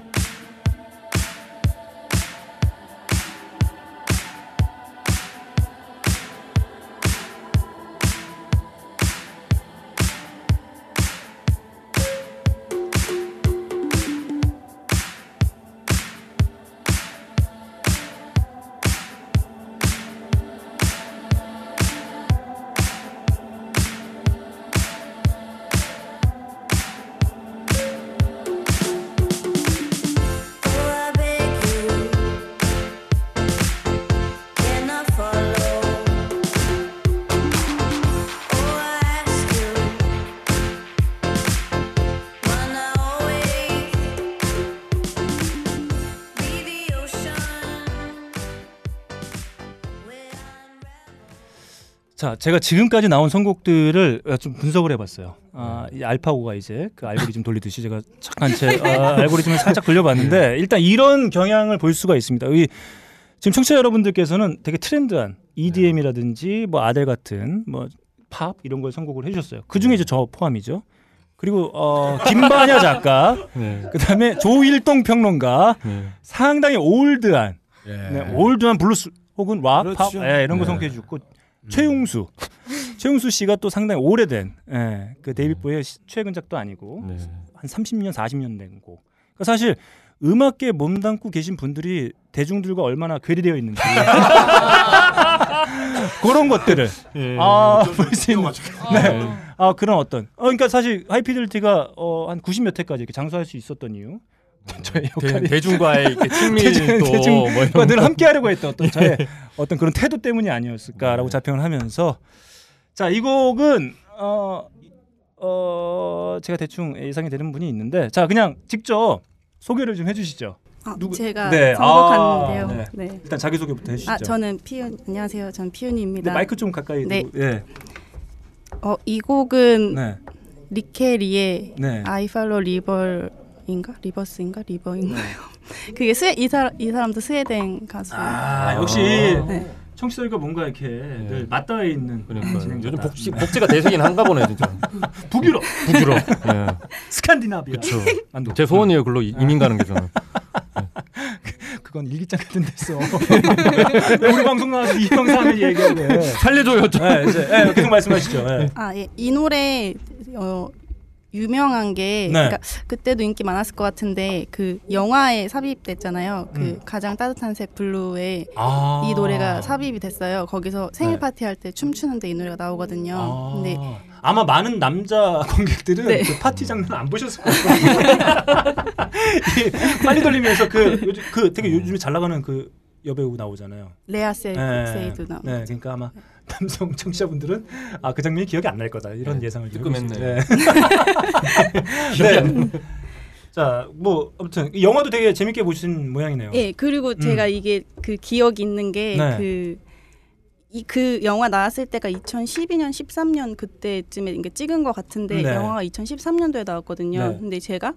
자, 제가 지금까지 나온 선곡들을 좀 분석을 해봤어요. 아, 이 알파고가 이제 그 알고리즘 돌리듯이 제가 착한 채 아, 알고리즘을 살짝 돌려봤는데 일단 이런 경향을 볼 수가 있습니다. 이 지금 청취자 여러분들께서는 되게 트렌드한 EDM이라든지 뭐 아델 같은 뭐 팝 이런 걸 선곡을 해주셨어요. 그 중에 이제 저 포함이죠. 그리고 어, 김반야 작가, 네. 그다음에 조일동 평론가, 상당히 올드한, 예. 네, old한 블루스 혹은 락, 팝 그렇죠. 예, 이런 거 네. 선곡해 주고 최용수, 최용수 씨가 또 상당히 오래된 예, 그 데이빗 보위의 시- 최근작도 아니고 네. 한 30년, 40년 된 곡. 그러니까 사실 음악계에 몸담고 계신 분들이 대중들과 얼마나 괴리되어 있는지 그런 것들을 예. 아, 볼수 있는 네. 아 그런 어떤 어, 그러니까 사실 하이피델리티가 어, 한 90몇 회까지 이렇게 장수할 수 있었던 이유 저의 역할이 대 중과의 이렇게 친밀도 대중, 뭐늘 거. 함께하려고 했던 어떤 저의 어떤 그런 태도 때문이 아니었을까라고 자평을 하면서 자 이 곡은 어, 어 제가 대충 예상이 되는 분이 있는데 자 그냥 직접 소개를 좀 해주시죠. 아, 누구- 제가 네, 선곡하는데요. 아, 네. 네. 일단 자기 소개부터 해주시죠. 아, 저는 피윤 안녕하세요. 저는 피윤입니다. 근데 마이크 좀 가까이 네. 예. 어, 이 곡은 네. 리케 리의 네. I Follow River 인가? Rivers인가? River인가요? 그게 스웨 이 사람 이 사람도 스웨덴 가수. 아 역시 네. 청취자들과 뭔가 이렇게 늘 맞닿아 있는 그러니까 진행자다. 요즘 복지 복지가 대세긴 한가 보네 진짜. 북유럽, 북유럽. 예. 스칸디나비아. 그렇죠. 안도. 제 소원이에요. 글로 이- 이민 가는 게 저는. 그건 일기장 같은 데서 왜 우리 방송 나와서 이 형사를 얘기하게 살려줘요. 좀. 네, 이제 네, 계속 말씀하시죠. 네. 아, 예. 이 노래 어 유명한 게 네. 그러니까 그때도 인기 많았을 것 같은데 그 영화에 삽입됐잖아요. 그 음. 가장 따뜻한 색 블루에 아. 이 노래가 삽입이 됐어요. 거기서 생일 네. 파티 할 때 춤추는데 이 노래가 나오거든요. 아. 근데 아마 많은 남자 관객들은 네. 그 파티 장면 안 보셨을 거예요. 이 빨리 돌리면서 그 요즘 그 되게 요즘에 잘 나가는 그 여배우 나오잖아요. 레아 세, 네. 세이도 나. 네, 그러니까 아마 남성 청취자분들은 아 그 장면이 기억이 안 날 거다 이런 네, 예상을 좀 뜨끔했네. 해보시죠. 네. 자, 뭐 아무튼 이 영화도 되게 재밌게 보신 모양이네요. 예, 그리고 제가 이게 그 기억이 있는 게 네. 그이그 영화 나왔을 때가 2012년 13년 그때쯤에 이게 찍은 것 같은데 네. 영화가 2013년도에 나왔거든요. 네. 근데 제가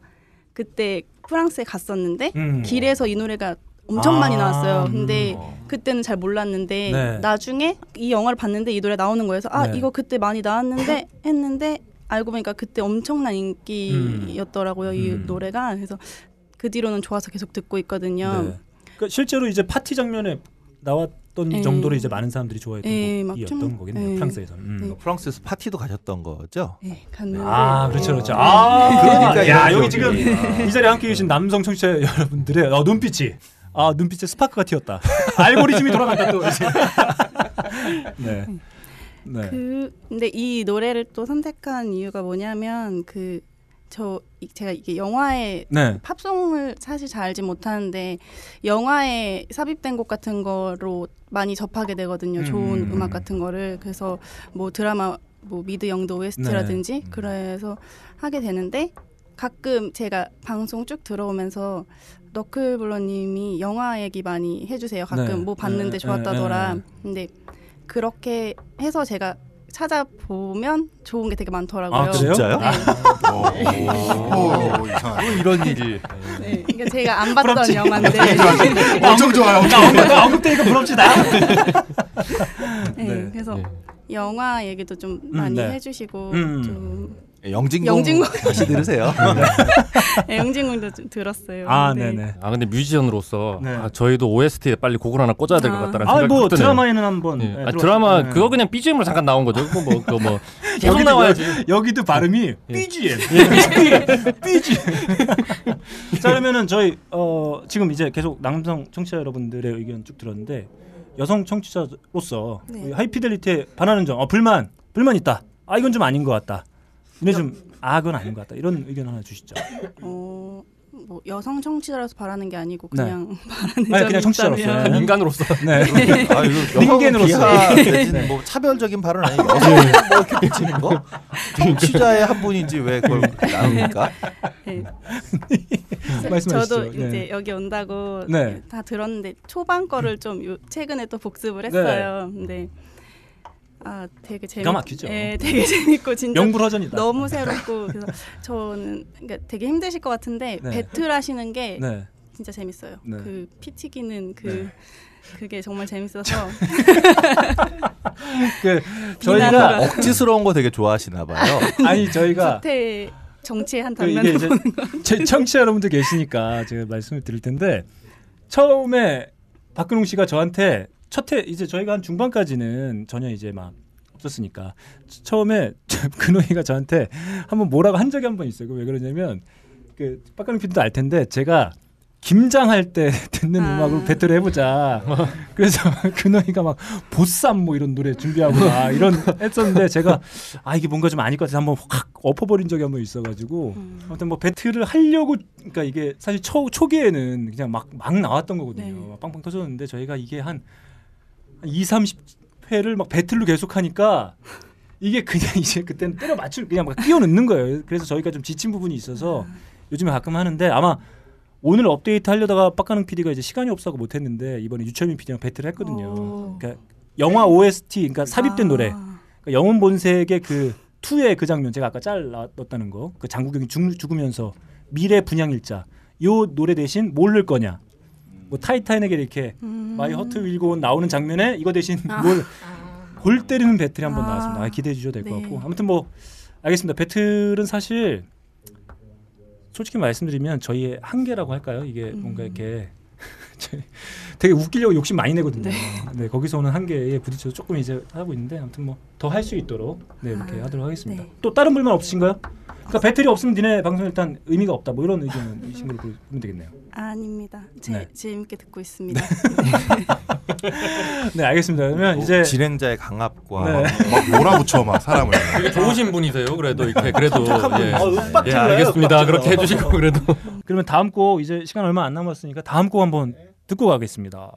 그때 프랑스에 갔었는데 음. 길에서 이 노래가 엄청 아, 많이 나왔어요. 근데 음. 그때는 잘 몰랐는데 네. 나중에 이 영화를 봤는데 이 노래 나오는 거여서 아 네. 이거 그때 많이 나왔는데 했는데 알고 보니까 그때 엄청난 인기였더라고요 이 음. 노래가 그래서 그 뒤로는 좋아서 계속 듣고 있거든요. 네. 그러니까 실제로 이제 파티 장면에 나왔던 네. 정도로 이제 많은 사람들이 좋아했던 네, 곡이었던 좀- 거겠네요. 네. 프랑스에서는. 음. 뭐 프랑스에서 파티도 가셨던 거죠? 네, 갔는데 아 그렇죠 그렇죠. 아 그러니까 야 여기 지금. 아. 이 자리에 함께 계신 남성 청취자 여러분들의 어, 눈빛이 아 눈빛에 스파크가 튀었다. 알고리즘이 돌아간다 또. 이제. 네. 네. 그 근데 이 노래를 또 선택한 이유가 뭐냐면 그 저 제가 이게 영화에 네. 팝송을 사실 잘 알지 못하는데 영화에 삽입된 곡 같은 거로 많이 접하게 되거든요. 좋은 음. 음. 악 같은 거를 그래서 뭐 드라마 뭐 미드 영도 OST라든지 네. 그래서 하게 되는데 가끔 제가 방송 쭉 들어오면서 너클블러님이 영화 얘기 많이 해주세요. 가끔 네. 뭐 봤는데 네, 좋았다더라. 네, 네. 근데 그렇게 해서 제가 찾아보면 좋은 게 되게 많더라고요. 아? 진짜요? 네. 오, 이상하다. 뭐 이런 일이. 네. 그러니까 제가 안 봤던 부럽지? 영화인데 엄청 좋아요. 엄청 나 언급, 나 언급되니까 부럽지다. 네, 네. 그래서 네. 영화 얘기도 좀 음, 많이 네. 해주시고 음. 좀 영진공 영진공. 다시 들으세요. 네, 영진공도 좀 들었어요. 아 네. 네네. 아 근데 뮤지션으로서 네. 아, 저희도 OST에 빨리 곡을 하나 꽂아야 될것 아. 같다는 아 생각이 뭐 드네요. 드라마에는 한번. 예. 네, 아, 드라마 네. 그거 그냥 BGM으로 잠깐 나온 거죠. 그거 뭐 그거 뭐 계속 여기도 나와야지. 여기도 발음이 예. BGM. BGM. 자 그러면은 저희 어 지금 이제 계속 남성 청취자 여러분들의 의견 쭉 들었는데 여성 청취자로서 네. 이 하이피델리티에 반하는 점, 어, 불만 불만 있다. 아 이건 좀 아닌 것 같다. 근데 좀아 그건 아닌 것 같다. 이런 의견 하나 주시죠. 어, 뭐 여성 청취자라서 바라는 게 아니고 네. 그냥 바라는 아니, 점이 그냥 청취자로서. 네. 인간으로서 네. 아 이거. 비하 내지는 뭐 차별적인 발언 아니에요? 여성 뭐 이렇게 붙이는 거? 청취자의 한 분이지 왜 그걸 나눕니까? 네. 말씀하시죠. 저도 네. 이제 여기 온다고 네. 다 들었는데 초반 거를 좀 요, 최근에 또 복습을 네. 했어요. 근데 아 되게 재밌 기가 막히죠. 예, 되게 재밌고 진짜 명불허전이다. 너무 새롭고 그래서 저는 그러니까 되게 힘드실 것 같은데 네. 배틀하시는 게 네. 진짜 재밌어요. 네. 그 피 튀기는 그 네. 그게 정말 재밌어서 그 저희가 억지스러운 거 되게 좋아하시나 봐요. 아니 저희가 사태 정치의 한그 단면을 이제 보는 거. 제 청취자 여러분들 계시니까 제가 말씀을 드릴 텐데 처음에 박근홍 씨가 저한테 첫해 이제 저희가 한 중반까지는 전혀 이제 막 없었으니까 처음에 근홍이가 저한테 한번 뭐라고 한 적이 한 번 있어요. 그왜 그러냐면 그 박근홍 PD도 알 텐데 제가 김장할 때 듣는 아. 음악으로 배틀을 해보자. 그래서 근홍이가 막 보쌈 뭐 이런 노래 준비하고 막 이런 했었는데 제가 아 이게 뭔가 좀 아닐 것 같아서 한번 확 엎어버린 적이 한 번 있어가지고 아무튼 뭐 배틀을 하려고 그러니까 이게 사실 초 초기에는 그냥 막 막 나왔던 거거든요. 네. 막 빵빵 터졌는데 저희가 이게 한 2, 30회를 막 배틀로 계속 하니까 이게 그냥 이제 그때는 때려 맞출 그냥 막 끼워 넣는 거예요. 그래서 저희가 좀 지친 부분이 있어서 요즘에 가끔 하는데 아마 오늘 업데이트 하려다가 빡가능 PD가 이제 시간이 없어서 못 했는데 이번에 유철민 PD랑 배틀을 했거든요. 그러니까 영화 OST 그러니까 삽입된 노래. 그러니까 영혼 본색의 그 투의 그 장면 제가 아까 짤 넣었다는 거. 그 장국영이 죽, 죽으면서 미래 분양일자. 요 노래 대신 뭘 넣을 거냐 뭐 타이타닉에 이렇게 My Heart Will Go 나오는 장면에 이거 대신 뭘 골 때리는 battle이 한번 나왔습니다. 아, 기대해 주셔도 될것 네. 같고 아무튼 뭐 알겠습니다. battle은 사실 솔직히 말씀드리면 저희의 한계라고 할까요? 이게 뭔가 이렇게 되게 웃기려고 욕심 많이 내거든요. 네. 거기서 오는 한계에 부딪혀서 조금 이제 하고 있는데 아무튼 뭐 더 할 수 있도록 네 이렇게 하도록 하겠습니다. 또 다른 불만 없으신가요? 그러니까 battle이 없으면 니네 방송 일단 의미가 없다. 뭐 이런 의견이신 걸로 보면 되겠네요. 아닙니다. 제, 네. 재밌게 듣고 있습니다. 네 알겠습니다. 그러면 이제 진행자의 강압과 네. 막 몰아붙여 막 사람을. 되게 좋으신 분이세요. 그래도 이렇게 그래도 착한 분. 예. 어, 윽박 예, 알겠습니다. 그렇게 질러. 해주시고 그래도 그러면 다음 곡 이제 시간 얼마 안 남았으니까 다음 곡 한번 듣고 가겠습니다.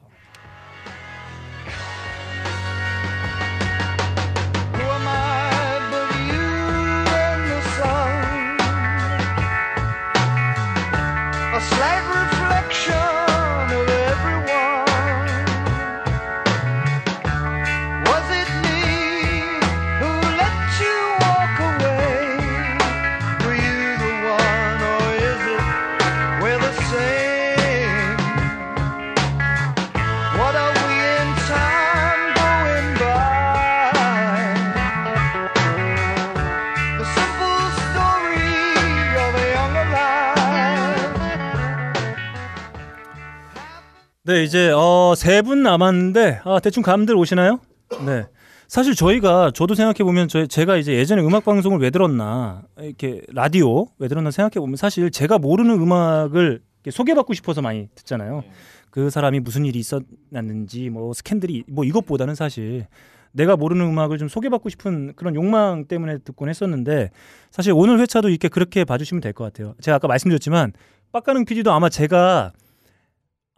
네 이제 어, 세 분 남았는데 아, 대충 감들 오시나요? 네. 사실 저희가 저도 생각해 보면 저 제가 이제 예전에 음악 방송을 왜 들었나 이렇게 라디오 왜 들었나 생각해 보면 사실 제가 모르는 음악을 소개받고 싶어서 많이 듣잖아요. 그 사람이 무슨 일이 있었는지 뭐 스캔들이 뭐 이것보다는 사실 내가 모르는 음악을 좀 소개받고 싶은 그런 욕망 때문에 듣곤 했었는데 사실 오늘 회차도 이렇게 그렇게 봐주시면 될 것 같아요. 제가 아까 말씀드렸지만 빡가능 PD도 아마 제가 아,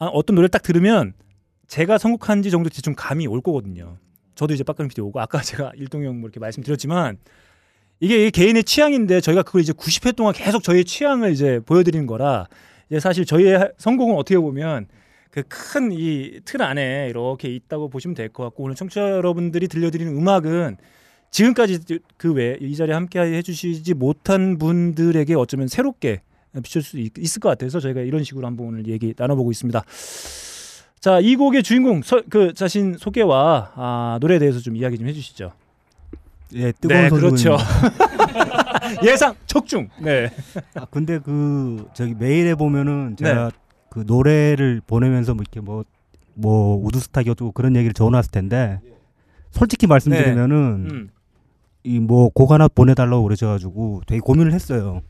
어떤 노래를 딱 들으면 제가 선곡한지 정도 대충 감이 올 거거든요. 저도 이제 빡가능 PD 오고 아까 제가 일동형 뭐 이렇게 말씀드렸지만 이게 개인의 취향인데 저희가 그걸 이제 90회 동안 계속 저희의 취향을 이제 보여드리는 거라 이제 사실 저희의 하- 선곡은 어떻게 보면 그 큰 이 틀 안에 이렇게 있다고 보시면 될 것 같고 오늘 청취자 여러분들이 들려드리는 음악은 지금까지 그 외 이 자리에 함께 해주시지 못한 분들에게 어쩌면 새롭게 비출 수 있, 을것 같아서 저희가 이런 식으로 한번 오늘 얘기 나눠보고 있습니다. 자, 이 곡의 주인공 서, 그 자신 소개와 아, 노래에 대해서 좀 이야기 좀 해주시죠. 예, 뜨거운 네, 그렇죠. 예상 적중. 네. 아, 근데 그 저기 메일에 보면은 제가 네. 그 노래를 보내면서 뭐 이렇게 뭐뭐 우드스탁이었고 그런 얘기를 적어놨을 텐데 솔직히 말씀드리면은 네. 음. 이 뭐 곡 하나 보내달라고 그러셔가지고 되게 고민을 했어요.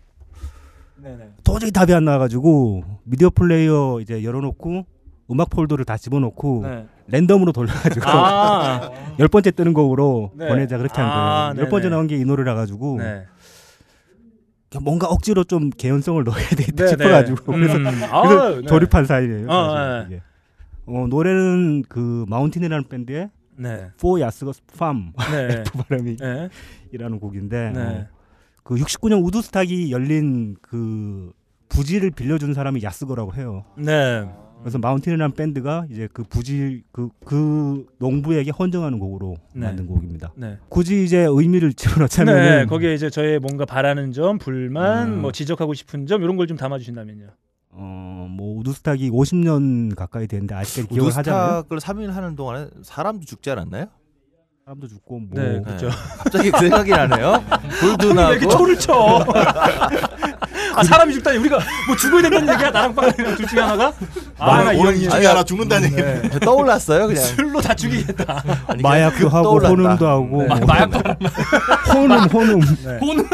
네네. 도저히 답이 안 나와가지고 Media Player 이제 열어놓고 음악 폴더를 다 집어넣고 네. random으로 돌려가지고 아. 열 번째 뜨는 곡으로 네. 보내자 그렇게 한 거예요. 아, 열 번째. 나온 게 이 노래라 가지고 네. 뭔가 억지로 좀 개연성을 넣어야 되겠다 네, 싶어가지고 네. 그래서, 음. 그래서 네. 조립한 사연이에요. 어, 네. 어, 노래는 그 마운틴이라는 밴드의 네. For Yasgos Farm 네. 네. 이라는 곡인데 네. 어, 그 69년 우드스탁이 열린 그 부지를 빌려준 사람이 야스거라고 해요. 네. 그래서 마운틴이라는 밴드가 이제 그 부지 그그 농부에게 헌정하는 곡으로 네. 만든 곡입니다. 네. 굳이 이제 의미를 집어넣자면 네, 거기에 이제 저의 뭔가 바라는 점, 불만, 음. 뭐 지적하고 싶은 점 이런 걸 좀 담아 주신다면요. 어, 뭐 우드스탁이 50년 가까이 됐는데 아직까지 기억을 하잖아요. 우드스탁을 3일 하는 동안에 사람도 죽지 않았나요? 사람도 죽고 뭐 네, 그렇죠. 갑자기 그 생각이 나네요. 불도 나고. 왜 이렇게 초를 쳐? 아 사람이 죽다니 우리가 뭐 죽어야 된다는 얘기야 나랑 빵이랑 둘 중에 하나가? 아, 나 오늘 이이 형이 중에 하나 죽는다는 얘기. 네. 떠올랐어요 그냥. 술로 다 죽이겠다. 아니, 마약도 그냥 하고 떠올랐다. 혼음도 하고 네. 뭐 마약도 혼음 혼음 호는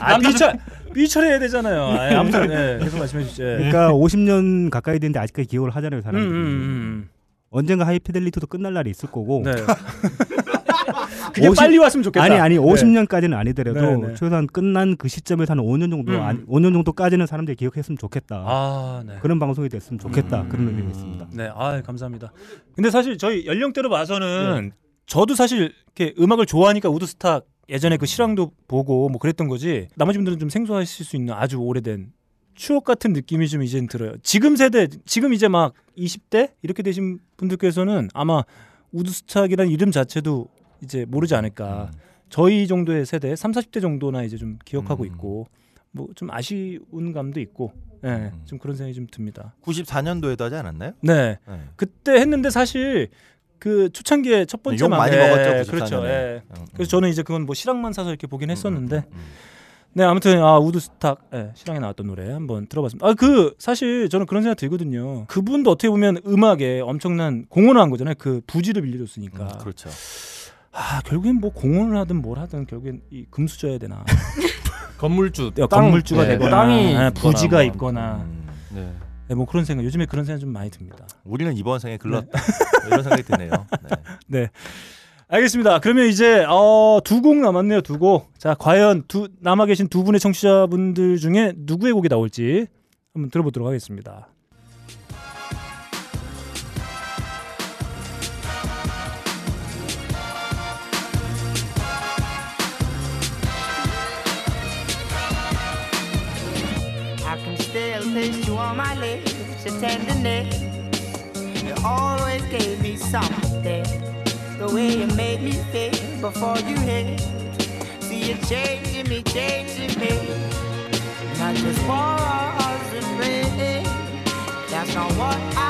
아 삐처 삐처리해야 되잖아요. 아, 아무튼 네, 계속 말씀해 주시죠. 예. 그러니까 50년 가까이 됐는데 아직까지 기억을 하잖아요 음, 사람들이. 음, 음. 언젠가 하이피델리티도 끝날 날이 있을 거고. 네. 그게 빨리 왔으면 좋겠다. 아니 아니 네. 50년까지는 아니더라도 네, 네. 최소한 끝난 그 시점에서 한 5년 정도 음. 아니, 5년 정도까지는 사람들이 기억했으면 좋겠다. 아, 네. 그런 방송이 됐으면 좋겠다. 그런 의미가 있습니다. 네, 아 감사합니다. 근데 사실 저희 연령대로 봐서는 저도 사실 이렇게 음악을 좋아하니까 우드스탁 예전에 그 실황도 보고 뭐 그랬던 거지. 나머지 분들은 좀 생소하실 수 있는 아주 오래된 추억 같은 느낌이 좀 이젠 들어요. 지금 세대, 지금 이제 막 20대 이렇게 되신 분들께서는 아마 우드스탁이라는 이름 자체도 이제 모르지 않을까. 저희 정도의 세대, 3, 40대 정도나 이제 좀 기억하고 있고 뭐 좀 아쉬운 감도 있고, 예, 좀 그런 생각이 좀 듭니다. 94년도에도 하지 않았나요? 네. 네. 그때 했는데 사실 그 초창기에 첫 번째 욕 많이 막- 먹었죠, 예, 94 그렇죠. 예. 음, 그래서 저는 이제 그건 뭐 실황만 사서 이렇게 보긴 했었는데. 네, 아무튼 아 우드스탁 예, 실황에 나왔던 노래 한번 들어봤습니다. 아 그 사실 저는 그런 생각 들거든요. 그분도 어떻게 보면 음악에 엄청난 공헌을 한 거잖아요. 그 부지를 빌려줬으니까. 그렇죠. 아 결국엔 뭐 공헌을 하든 뭘 하든 결국엔 이 금수저야 되나. 건물주, 야, 땅, 건물주가 네, 되거나 땅이 예, 있거나 부지가 뭐. 있거나. 네. 네, 뭐 그런 생각. 요즘에 그런 생각 좀 많이 듭니다. 우리는 이번 생에 글렀다. 이런 생각이 드네요. 네. 네. 알겠습니다. 그러면 이제 어, 두 곡 남았네요. 두 곡. 자, 과연 두 남아 계신 두 분의 청취자분들 중에 누구의 곡이 나올지 한번 들어보도록 하겠습니다. The way you made me feel before you hit. See you changing me, changing me. Not just for us play. That's not what I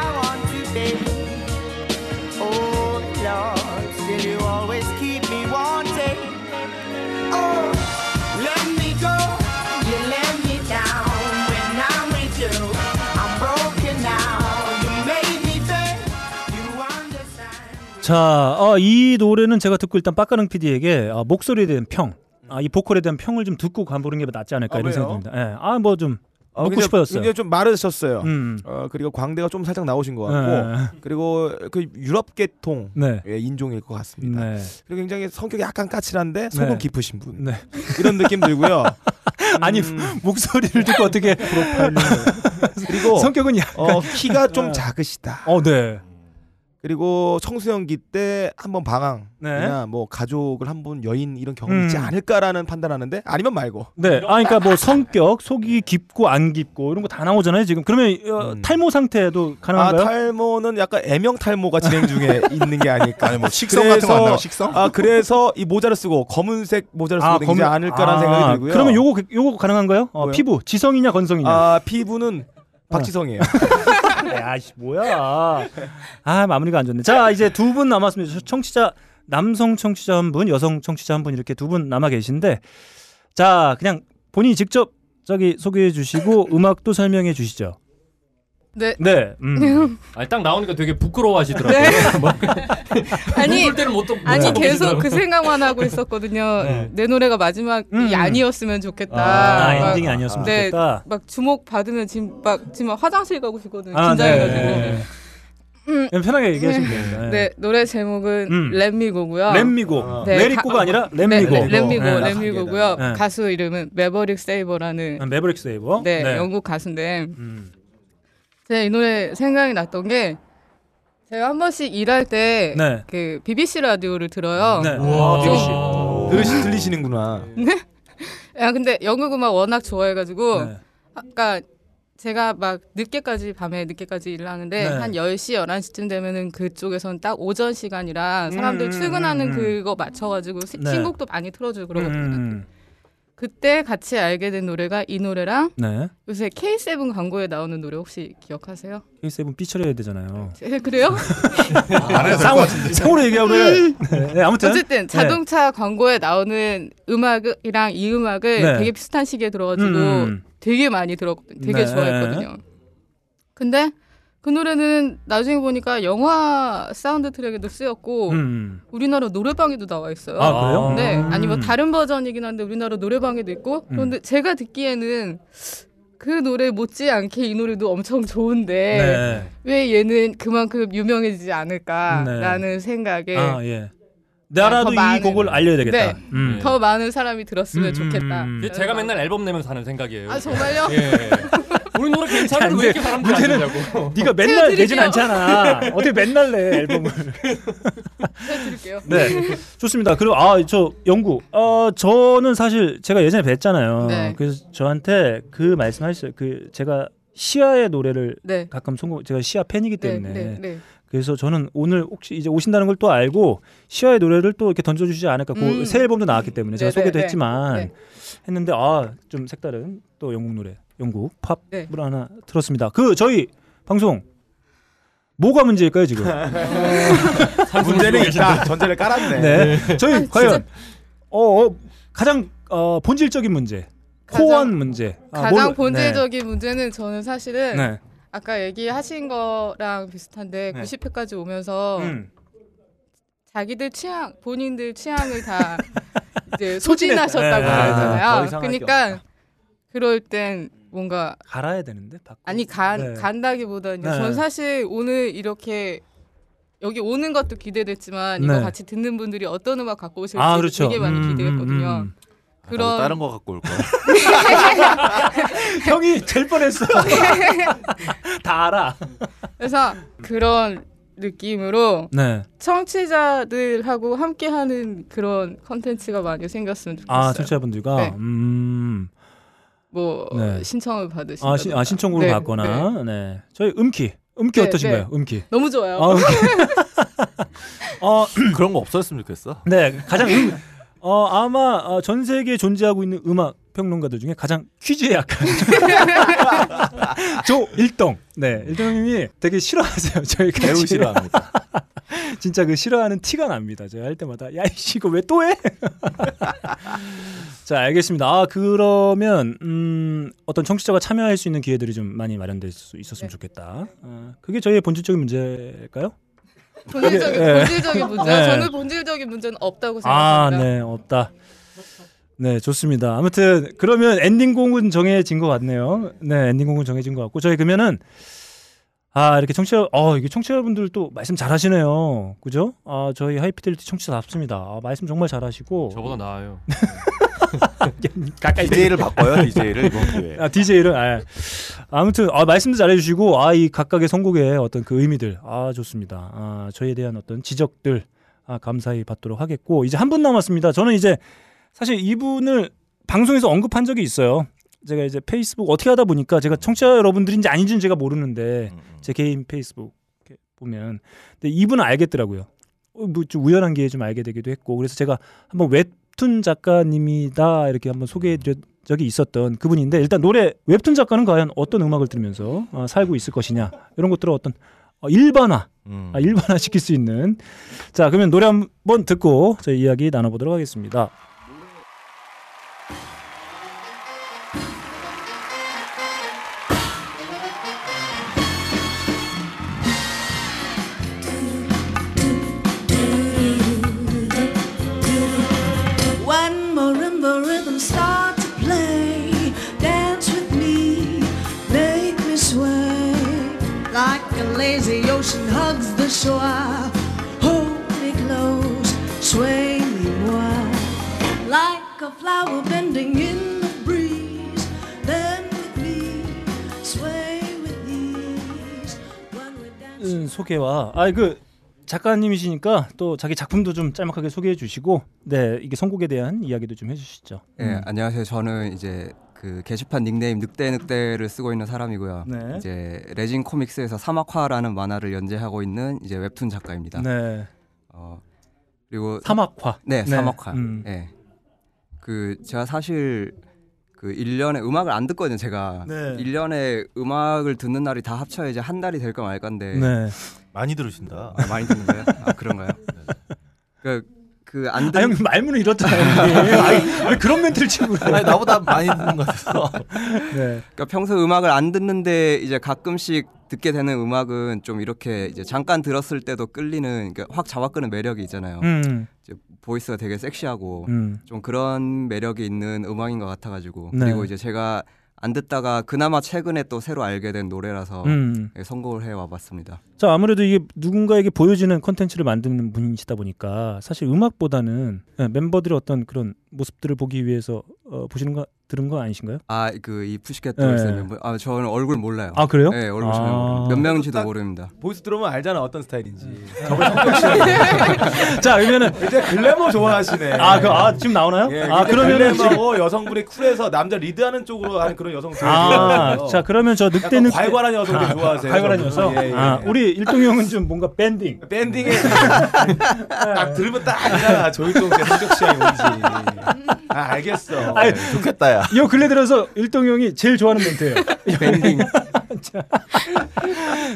자, 어, 이 노래는 제가 듣고 일단 빡가능 PD에게 어, 목소리에 대한 평, 아, 이 보컬에 대한 평을 좀 듣고 가보는 게 낫지 않을까 아, 이런 왜요? 생각입니다. 예. 아, 뭐 좀 어, 묻고 굉장히- 싶어졌어요. 굉장히 좀 마르셨어요. 음. 어, 그리고 광대가 좀 살짝 나오신 것 같고, 네. 그리고 그 유럽 계통 네. 의 인종일 것 같습니다. 네. 그리고 굉장히 성격이 약간 까칠한데 속은 네. 깊으신 분. 네. 이런 느낌 들고요. 아니 목소리를 듣고 어떻게 그리고 성격은 약간 어, 키가 좀 네. 작으시다. 어, 네. 그리고 청소년기 때 한번 방황이나 뭐 가족을 한 번 여인 이런 경험이 있지 음. 않을까라는 판단하는데 아니면 말고. 네. 아, 그러니까 뭐 성격, 속이 깊고 안 깊고 이런 거 다 나오잖아요. 지금 그러면 어, 탈모 상태도 아 가능한가요? 탈모는 약간 애명 탈모가 진행 중에 있는 게 아닐까. 아니, 뭐 식성 같은 거안 나와요, 식성? 아 그래서 이 모자를 쓰고 검은색 모자를 쓰고 아, 검은- 않을까라는 아, 생각이 들고요. 그러면 요거 요거 가능한가요? 어? 피부 지성이냐 건성이냐? 아 피부는 박지성이에요. 야씨 뭐야? 아 마무리가 안 좋네. 자 이제 두 분 남았습니다. 청취자 남성 청취자 한 분, 여성 청취자 한 분 이렇게 두 분 남아 계신데 자 그냥 본인이 직접 저기 소개해 주시고 음악도 설명해 주시죠. 네. 네. 음. 아니 딱 나오니까 되게 부끄러워하시더라고요. 네. 뭐, 아니, 볼 때는 못 또- 아니 못 계속 보시더라고요. 그 생각만 하고 있었거든요. 네. 내 노래가 마지막이 아니었으면 좋겠다. 아, 막- 엔딩이 아니었으면 네, 좋겠다. 막 주목 받으면 지금 막 지금 막 화장실 가고 싶거든요. 아, 긴장해가지고. 네. 그냥 편하게 얘기하시면 됩니다. 네. 네, 노래 제목은 음. 렛미고고요. 렛미고. 레리코가 아니라 렛미고. 네, 렛미고, 네. 렛미고고요. 네. 가수 이름은 메버릭 세이버라는 아, 매버릭 세이버. 네, 영국 가수인데 음. 제가 이 노래 생각이 났던 게 제가 한 번씩 일할 때 네. 그 BBC 라디오를 들어요. 네. 아, BBC. 들으시 들리시는구나. 네. 야, 근데 영국 음악 워낙 좋아해가지고 네. 아까 제가 막 늦게까지 밤에 늦게까지 일을 하는데 네. 한 10시 11시쯤 되면은 그쪽에서는 딱 오전 시간이라 사람들 음, 출근하는 음, 음. 그거 맞춰 가지고 네. 신곡도 많이 틀어 주고 그러거든요. 음, 그때 같이 알게 된 노래가 이 노래랑 네. 요새 K7 광고에 나오는 노래 혹시 기억하세요? K7 삐처리해야 되잖아요. 에, 그래요? 같은데. 상호로 얘기하고 그래. 네, 네, 아무튼 어쨌든 자동차 광고에 나오는 음악이랑 이 음악을 네. 되게 비슷한 시기에 들어가지고 음. 되게 많이 들었거든요. 되게 네. 좋아했거든요. 근데 그 노래는 나중에 보니까 영화 사운드 트랙에도 쓰였고 음. 우리나라 노래방에도 나와 있어요. 아, 그래요? 네. 음. 아니 뭐 다른 버전이긴 한데 우리나라 노래방에도 있고 그런데 제가 듣기에는 그 노래 못지않게 이 노래도 엄청 좋은데 네. 왜 얘는 그만큼 유명해지지 않을까라는 네. 생각에 아 예. 나라도 더이 많은- 곡을 알려야 되겠다. 네. 음. 더 많은 사람이 들었으면 음, 좋겠다. 음, 음. 제가 맨날 앨범 내면서 하는 생각이에요. 아 정말요? 예. 우리 노래 괜찮은데 왜 이렇게 사람들이 안 문제는 듣냐고. 네가 맨날 내진 않잖아. 어떻게 맨날 내 앨범을? 드릴게요. 네, 좋습니다. 그리고 아 저 영구. 어 저는 사실 제가 예전에 뵀잖아요. 네. 그래서 저한테 그 말씀하셨어요. 그 제가 시아의 노래를 네. 가끔 선곡. 제가 시아 팬이기 네, 때문에. 네, 네. 그래서 저는 오늘 혹시 이제 오신다는 걸 또 알고 시아의 노래를 또 이렇게 던져주지 않을까. 그 음. 새 앨범도 나왔기 때문에 제가 네, 네, 소개도 네. 했지만 네. 했는데 아 좀 색다른 또 영국 노래, 영국 팝을 네. 하나 들었습니다. 그 저희 방송 뭐가 문제일까요 지금? 문제는 있다. 전제를 깔았네. 네. 저희 아, 과연 어, 어, 가장 어, 본질적인 문제, 코어한 문제. 아, 가장 뭘로- 본질적인 문제는 저는 사실은 네. 아까 얘기하신 거랑 비슷한데 네. 90회까지 오면서 음. 자기들 취향, 본인들 취향을 다 이제. 소진하셨다고 네, 네, 네. 더 하잖아요. 할게 그러니까 그럴 땐 뭔가 갈아야 되는데. 바꿔. 아니 간 네. 간다기보다는 네. 전 사실 오늘 이렇게 여기 오는 것도 기대됐지만 이거 네. 같이 듣는 분들이 어떤 음악 갖고 오실지 아, 그렇죠. 되게 많이 음, 기대했거든요. 음, 음. 그런 다른 거 갖고 올 거야. 형이 제일 뻔했어. 다 알아. 그래서 그런 느낌으로 네. 청취자들하고 함께하는 그런 컨텐츠가 많이 생겼으면 좋겠어요. 아, 청취자분들과 네. 음. 뭐 네. 신청을 받으신 아, 신, 아 신청으로 받거나. 네. 저희 음키. 음키 네, 어떠신가요? 네. 음키. 너무 좋아요. 아, 음키. 어, 그런 거 없었으면 좋겠어. 네, 가장 음, 어 아마 어, 전 세계에 존재하고 있는 음악 평론가들 중에 가장 퀴즈에 약한 조 일동. 네, 일동님이 되게 싫어하세요. 저희가 매우 싫어합니다. 진짜 그 싫어하는 티가 납니다. 제가 할 때마다 야 이씨 이거 왜 또 해? 자, 알겠습니다. 아 그러면 음, 어떤 청취자가 참여할 수 있는 기회들이 좀 많이 마련될 수 있었으면 좋겠다. 어, 그게 저희의 본질적인 문제일까요? 본질적인 네. 본질적인 문제. 네. 저는 본질적인 문제는 없다고 아, 생각합니다. 네, 없다. 네, 좋습니다. 아무튼 그러면 엔딩곡은 정해진 것 같네요. 네, 엔딩곡은 정해진 것 같고 저희 그러면은 아 이렇게 청취자, 어 이게 청취자분들 또 말씀 잘하시네요, 그죠? 아 저희 하이피델리티 청취자답습니다. 아, 말씀 정말 잘하시고 저보다 나아요. 가까이 DJ를 바꿔요, DJ를 이번 기회에. 아 DJ를 아, 아무튼 아 말씀도 잘해주시고 아 이 각각의 선곡의 어떤 그 의미들 아 좋습니다. 아 저희에 대한 어떤 지적들 아 감사히 받도록 하겠고 이제 한 분 남았습니다. 저는 이제 사실 이분을 방송에서 언급한 적이 있어요. 제가 이제 페이스북 어떻게 하다 보니까 제가 청취자 여러분들인지 아닌지는 제가 모르는데 제 개인 페이스북 보면 근데 이분은 알겠더라고요. 어, 뭐좀 우연한 기회에 좀 알게 되기도 했고 그래서 제가 한번 웹툰 작가님이다 이렇게 한번 소개해드린 적이 있었던 그분인데 일단 노래 웹툰 작가는 과연 어떤 음악을 들으면서 어, 살고 있을 것이냐 이런 것들을 어떤 어, 일반화 음. 아, 일반화 시킬 수 있는 자 그러면 노래 한번 듣고 저희 이야기 나눠보도록 하겠습니다. 소개와 아그 작가님이시니까 또 자기 작품도 좀 짤막하게 소개해 주시고 네 이게 선곡에 대한 이야기도 좀 해주시죠. 예, 음. 안녕하세요. 저는 이제 그 게시판 닉네임 늑대 늑대를 쓰고 있는 사람이고요. 네. 이제 레진 코믹스에서 사막화라는 만화를 연재하고 있는 이제 웹툰 작가입니다. 네. 어 그리고 사막화. 네, 네. 사막화. 음. 네. 그 제가 사실 그 1년에 음악을 안 듣거든요, 제가. 네. 1년에 음악을 듣는 날이 다 합쳐야 이제 한 달이 될까 말까인데. 네. 많이 들으신다. 아, 많이 듣는 거예요? 아, 그런가요? 그, 그안 아, 형 말문을 잃었잖아요. 형님. 아니, 왜 그런 멘트를 치고 그래? 아니, 나보다 많이 듣는 것 같아서. 네. 그러니까 평소 음악을 안 듣는데 이제 가끔씩 듣게 되는 음악은 좀 이렇게 이제 잠깐 들었을 때도 끌리는 그러니까 확 잡아끄는 매력이 있잖아요. 음. 이제 보이스가 되게 섹시하고 음. 좀 그런 매력이 있는 음악인 것 같아가지고 네. 그리고 이제 제가 안 듣다가 그나마 최근에 또 새로 알게 된 노래라서 음. 예, 선곡을 해 와봤습니다. 자 아무래도 이게 누군가에게 보여지는 컨텐츠를 만드는 분이시다 보니까 사실 음악보다는 네, 멤버들의 어떤 그런 모습들을 보기 위해서 어, 보시는 거 들은 거 아니신가요? 아 그 이 푸시캣 네. 돌스 멤버 아 저는 얼굴 몰라요. 아, 그래요? 네 얼굴 아. 몇 명인지도 딱 모릅니다. voice 들으면 알잖아 어떤 스타일인지. 자 그러면은 이제 글래머 좋아하시네. 아, 그, 아 지금 나오나요? 예, 아 그러면은 글래머고 여성분이 쿨해서 남자 리드하는 쪽으로 하는 그런 여성 되게 아, 좋아해요. 자 그러면 저 늑대 약간 늑대 괄괄한 여성들 아, 좋아하세요. 괄괄한 저분. 여성. 예, 예. 아 우리 일동이 형은 좀 뭔가 밴딩. 밴딩에 딱 들으면 딱 알잖아 조일동 씨 성적 취향이 뭔지. 아 알겠어. 아니, 좋겠다 야. 이 근래 들어서 일동 형이 제일 좋아하는 멘트예요. 밴딩. 자,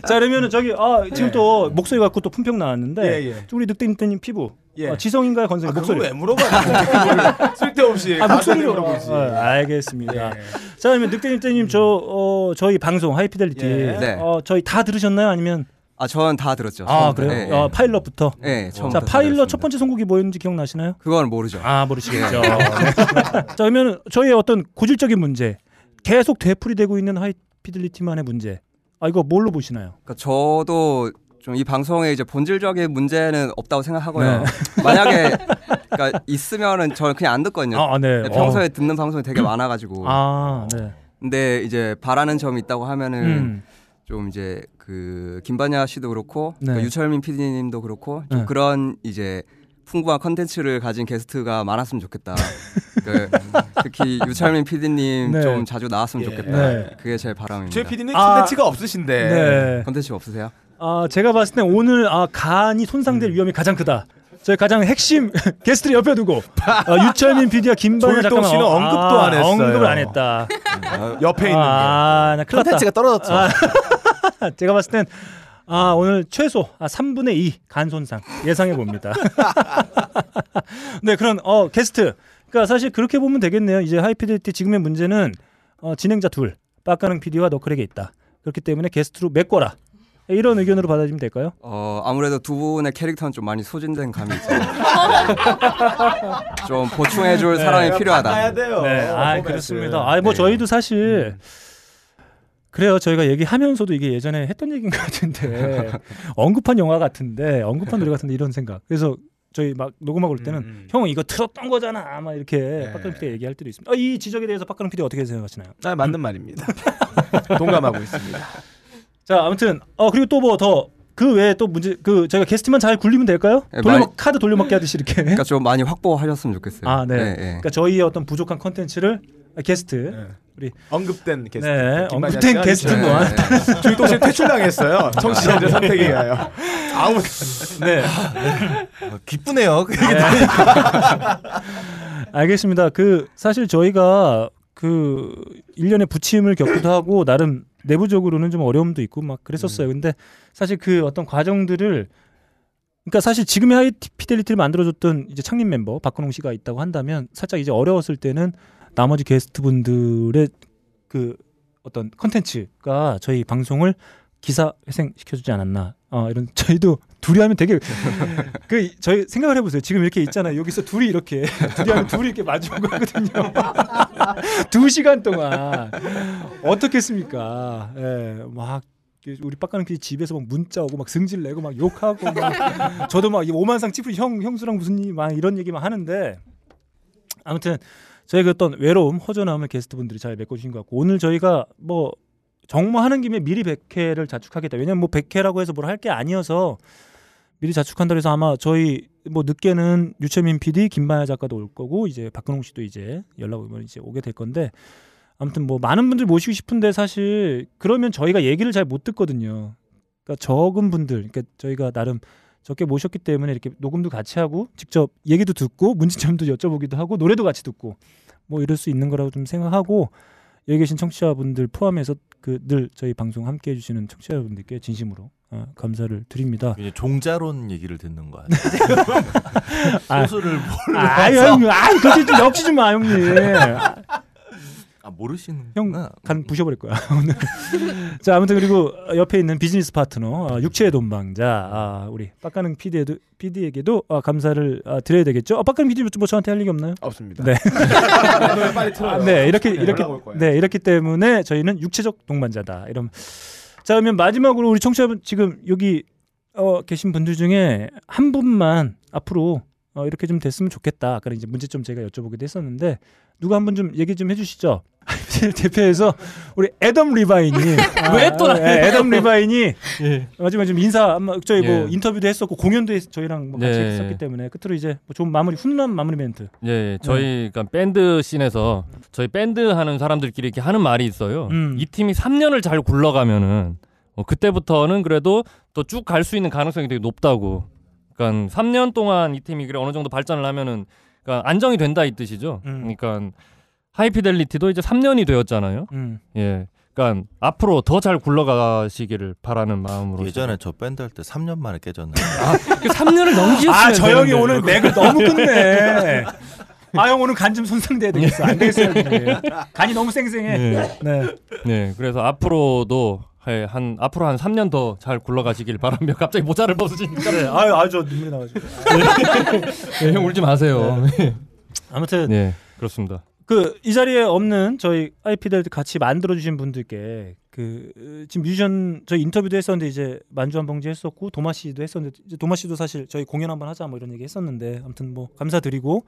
자 그러면은 저기 아 지금 또 목소리 갖고 또 품평 나왔는데 예, 예. 우리 늑대 늑대님 피부 예. 어, 지성인가요 건성이 아, 목소리 왜 물어봐? 쓸데없이. 아, 목소리로 물어보지. 어, 알겠습니다. 자 그러면 늑대 늑대님 저 어, 저희 방송 하이피델리티 예. 네. 어, 저희 다 들으셨나요 아니면 아 저는 다 들었죠. 아. 그래요? 예, 예. 어, 파일럿부터. 네, 자 처음부터 다 파일럿 첫 번째 선곡이 뭐였는지 기억나시나요? 그건 모르죠. 아 모르시겠죠. 네. 자 그러면 저희의 어떤 고질적인 문제, 계속 되풀이되고 있는 하이피델리티만의 문제. 아 이거 뭘로 보시나요? 그러니까 저도 좀 이 방송에 이제 본질적인 문제는 없다고 생각하고요. 네. 만약에 그러니까 있으면은 저는 그냥 안 듣거든요. 아, 네. 평소에 어. 듣는 방송이 되게 많아가지고. 아 네. 근데 이제 바라는 점이 있다고 하면은 음. 좀 이제 그 김반야 씨도 그렇고 네. 그 유철민 PD님도 그렇고 좀 네. 그런 이제 풍부한 컨텐츠를 가진 게스트가 많았으면 좋겠다. 그 특히 유철민 PD님 네. 좀 자주 나왔으면 예. 좋겠다. 네. 그게 제 바람입니다. 최 PD님 아. 컨텐츠가 없으신데. 네. 컨텐츠 없으세요? 아 제가 봤을 때 오늘 아 간이 손상될 음. 위험이 가장 크다. 저희 가장 핵심 게스트를 옆에 두고 어, 유철민 PD와 김반야 잠깐만 씨는 어, 언급도 아, 안 했어요. 언급을 안 했다. 옆에 있는 아, 나 큰일 났다. 컨텐츠가 떨어졌죠. 아, 제가 봤을 땐 아, 오늘 최소 아, 3분의 2 간 손상 예상해 봅니다. 네, 그런 어, 게스트. 그러니까 사실 그렇게 보면 되겠네요. 이제 하이피델리티 지금의 문제는 어, 진행자 둘, 빡가능 PD와 너클에게 있다. 그렇기 때문에 게스트로 메꿔라. 이런 의견으로 받아들이면 될까요? 어 아무래도 두 분의 캐릭터는 좀 많이 소진된 감이 있죠. 좀 보충해줄 네. 사람이 필요하다. 돼요. 네, 아 포맷을. 그렇습니다. 아, 뭐 네. 저희도 사실 그래요. 저희가 얘기하면서도 이게 예전에 했던 얘기인 것 같은데 언급한 영화 같은데 언급한 노래 같은데 이런 생각. 그래서 저희 막 녹음하고 올 때는 음, 형 이거 들었던 거잖아. 아마 이렇게 박근혜 PD 얘기할 때도 있습니다. 아, 이 지적에 대해서 박근혜 PD 어떻게 생각하시나요? 아, 맞는 말입니다. 동감하고 있습니다. 자, 아무튼 어 그리고 또 뭐 더 그 외에 또 문제 그 저희가 게스트만 잘 굴리면 될까요? 네, 돌려먹 많이- 카드 돌려먹기 하듯이 이렇게. 그러니까 좀 많이 확보하셨으면 좋겠어요. 아, 네. 네, 네. 그러니까 저희의 어떤 부족한 컨텐츠를 아, 게스트 우리 언급된 게스트. 네, 김만희 언급된 씨가 게스트 네, 또한 네. 조일동 씨 퇴출당했어요. 청취자들 선택에 의하여. 아무 네. 어, 기쁘네요. 그 얘기 네. 알겠습니다. 그 사실 저희가 그 1년의 부침을 겪기도 하고 나름 내부적으로는 좀 어려움도 있고 막 그랬었어요. 근데 사실 그 어떤 과정들을 그러니까 사실 지금의 하이피델리티를 만들어줬던 이제 창립 멤버 박근홍 씨가 있다고 한다면 살짝 이제 어려웠을 때는 나머지 게스트분들의 그 어떤 컨텐츠가 저희 방송을 기사 회생 시켜주지 않았나. 어, 이런 저희도 둘이 하면 되게 그 저희 생각을 해보세요. 지금 이렇게 있잖아요. 여기서 둘이 이렇게 둘이 하면 둘이 이렇게 마주온 거거든요. 두 시간 동안 어떻겠습니까? 예, 막 우리 빡가는 그 집에서 막 문자 오고 막 승질 내고 막 욕하고 막 저도 막이 오만상 찌푸리 형 형수랑 무슨 일 막 이런 얘기만 하는데 아무튼 저희 그 어떤 외로움 허전함을 게스트분들이 잘 메꿔주신 것 같고 오늘 저희가 뭐 정모하는 김에 미리 100회를 자축하겠다. 왜냐면 뭐 100회라고 해서 뭘 할 게 아니어서 미리 자축한다 그래서 아마 저희 뭐 늦게는 유채민 PD, 김만야 작가도 올 거고 이제 박근홍 씨도 이제 연락 오면 이제 오게 될 건데 아무튼 뭐 많은 분들 모시고 싶은데 사실 그러면 저희가 얘기를 잘 못 듣거든요. 그러니까 적은 분들, 그러니까 저희가 나름 적게 모셨기 때문에 이렇게 녹음도 같이 하고 직접 얘기도 듣고 문제점도 여쭤보기도 하고 노래도 같이 듣고 뭐 이럴 수 있는 거라고 좀 생각하고 여기 계신 청취자분들 포함해서 그 늘 저희 방송 함께 해주시는 청취자분들께 진심으로 어, 감사를 드립니다. 이제 종자론 얘기를 듣는 거야. 아, 소수를 몰라서. 아유, 형님, 아유, 그지 좀 역시 좀 마, 형님. 아 모르시는 형간 부셔버릴 거야 오늘. 자 아무튼 그리고 옆에 있는 비즈니스 파트너 어, 육체의 돈방자 아, 우리 빡가능 PD에도 PD에게도 아, 감사를 아, 드려야 되겠죠. 어, 빡가능 PD 뭐 저한테 할 얘기 없나요? 없습니다. 네. 빨리 틀어요. 아, 네 이렇게 네, 이렇게. 네 이렇기 때문에 저희는 육체적 동반자다. 이런. 자 그러면 마지막으로 우리 청취자분 지금 여기 어, 계신 분들 중에 한 분만 앞으로 어, 이렇게 좀 됐으면 좋겠다. 아까 이제 문제점 제가 여쭤보기도 했었는데 누가 한분좀 얘기 좀 해주시죠. 대표해서 우리 애덤 리바인이 왜또 나예요? 예, 애덤 리바인이 마지막에 좀 인사 저희 뭐 예. 인터뷰도 했었고 공연도 했, 저희랑 뭐 같이 네. 했었기 때문에 끝으로 이제 뭐 좋은 마무리 훈훈한 마무리 멘트. 예, 저희 그러니까 밴드 씬에서 저희 밴드 하는 사람들끼리 이렇게 하는 말이 있어요. 음. 이 팀이 3년을 잘 굴러가면은 어, 그때부터는 그래도 또 쭉 갈 수 있는 가능성이 되게 높다고. 그러니까 3년 동안 이 팀이 그래 어느 정도 발전을 하면은 그러니까 안정이 된다 이 뜻이죠. 음. 그러니까 하이피델리티도 이제 3년이 되었잖아요. 음. 예. 그러니까 앞으로 더 잘 굴러가시기를 바라는 마음으로 예전에 저 밴드 할 때 3년 만에 깨졌네. 아, 그 3년을 넘기셨으면 아, 저 형이. 오늘 맥을 너무 끝내. 아, 형 오늘 간 좀 손상돼야 되겠어. 안 되겠어요. 형님. 간이 너무 쌩쌩해. 네. 네. 네, 그래서 앞으로도 예, 한 앞으로 한 3년 더 잘 굴러가시길 바라며 갑자기 모자를 벗으시니까 네. 아유, 아유, 저 눈물이 나가지고. 네, 형 울지 마세요. 아무튼 네, 그렇습니다. 그 이 자리에 없는 저희 아이피델 같이 만들어 주신 분들께 그 으, 지금 뮤지션 저희 인터뷰도 했었는데 이제 만주 한 봉지 했었고 도마 씨도 했었는데 도마 씨도 사실 저희 공연 한번 하자 뭐 이런 얘기 했었는데 아무튼 뭐 감사드리고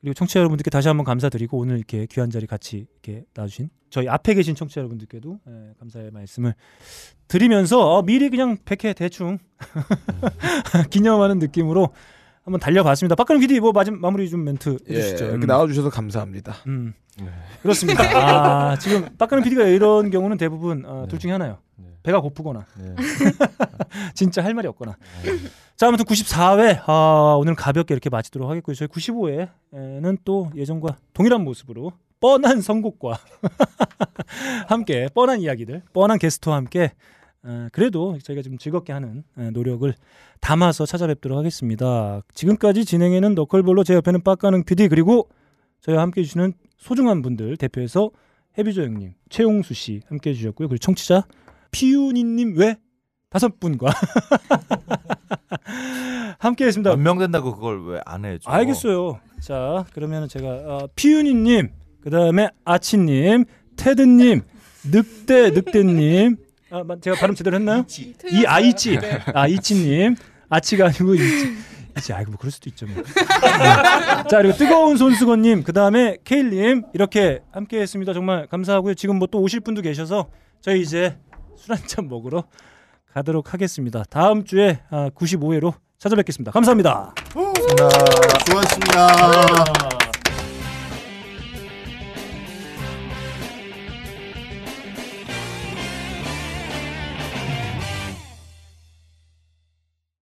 그리고 청취자 여러분들께 다시 한번 감사드리고 오늘 이렇게 귀한 자리 같이 이렇게 놔주신 저희 앞에 계신 청취자 여러분들께도 예, 감사의 말씀을 드리면서 어, 미리 그냥 백회 대충 기념하는 느낌으로 한번 달려봤습니다. 박근혜 PD 뭐 마지막 마무리 좀 멘트 예, 해주시죠. 이렇게 음. 나와주셔서 감사합니다. 음. 그렇습니다. 아, 지금 박근혜 PD가 이런 경우는 대부분 어, 둘 중에 하나요. 배가 고프거나 진짜 할 말이 없거나. 자, 아무튼 94회 아, 오늘 가볍게 이렇게 마치도록 하겠고요. 저희 95회에는 또 예전과 동일한 모습으로 뻔한 선곡과 함께 뻔한 이야기들, 뻔한 게스트와 함께 어, 그래도 저희가 좀 즐겁게 하는 어, 노력을 담아서 찾아뵙도록 하겠습니다. 지금까지 진행에는 너클볼로 제 옆에는 빡가능 PD 그리고 저희와 함께 해주시는 소중한 분들 대표해서 해비조 형님, 최용수 씨 함께 해주셨고요. 그리고 청취자 피윤이님 외 다섯 분과 함께 했습니다. 몇 명 된다고 그걸 왜 안 해줘? 알겠어요. 자, 그러면 제가 어, 피윤이님, 그 다음에 아치님, 테드님, 늑대 늑대님, 아, 마- 제가 발음 제대로 했나요? 이 아이치, 아 이치님, 아치가 아니고 이치. 이치, 아이고 뭐 그럴 수도 있죠. 뭐. 자 그리고 뜨거운 손수건님, 그 다음에 케일님 이렇게 함께 했습니다. 정말 감사하고요. 지금 뭐 또 오실 분도 계셔서 저희 이제 술 한 잔 먹으러 가도록 하겠습니다. 다음 주에 아, 95회로 찾아뵙겠습니다. 감사합니다. 수고하셨습니다.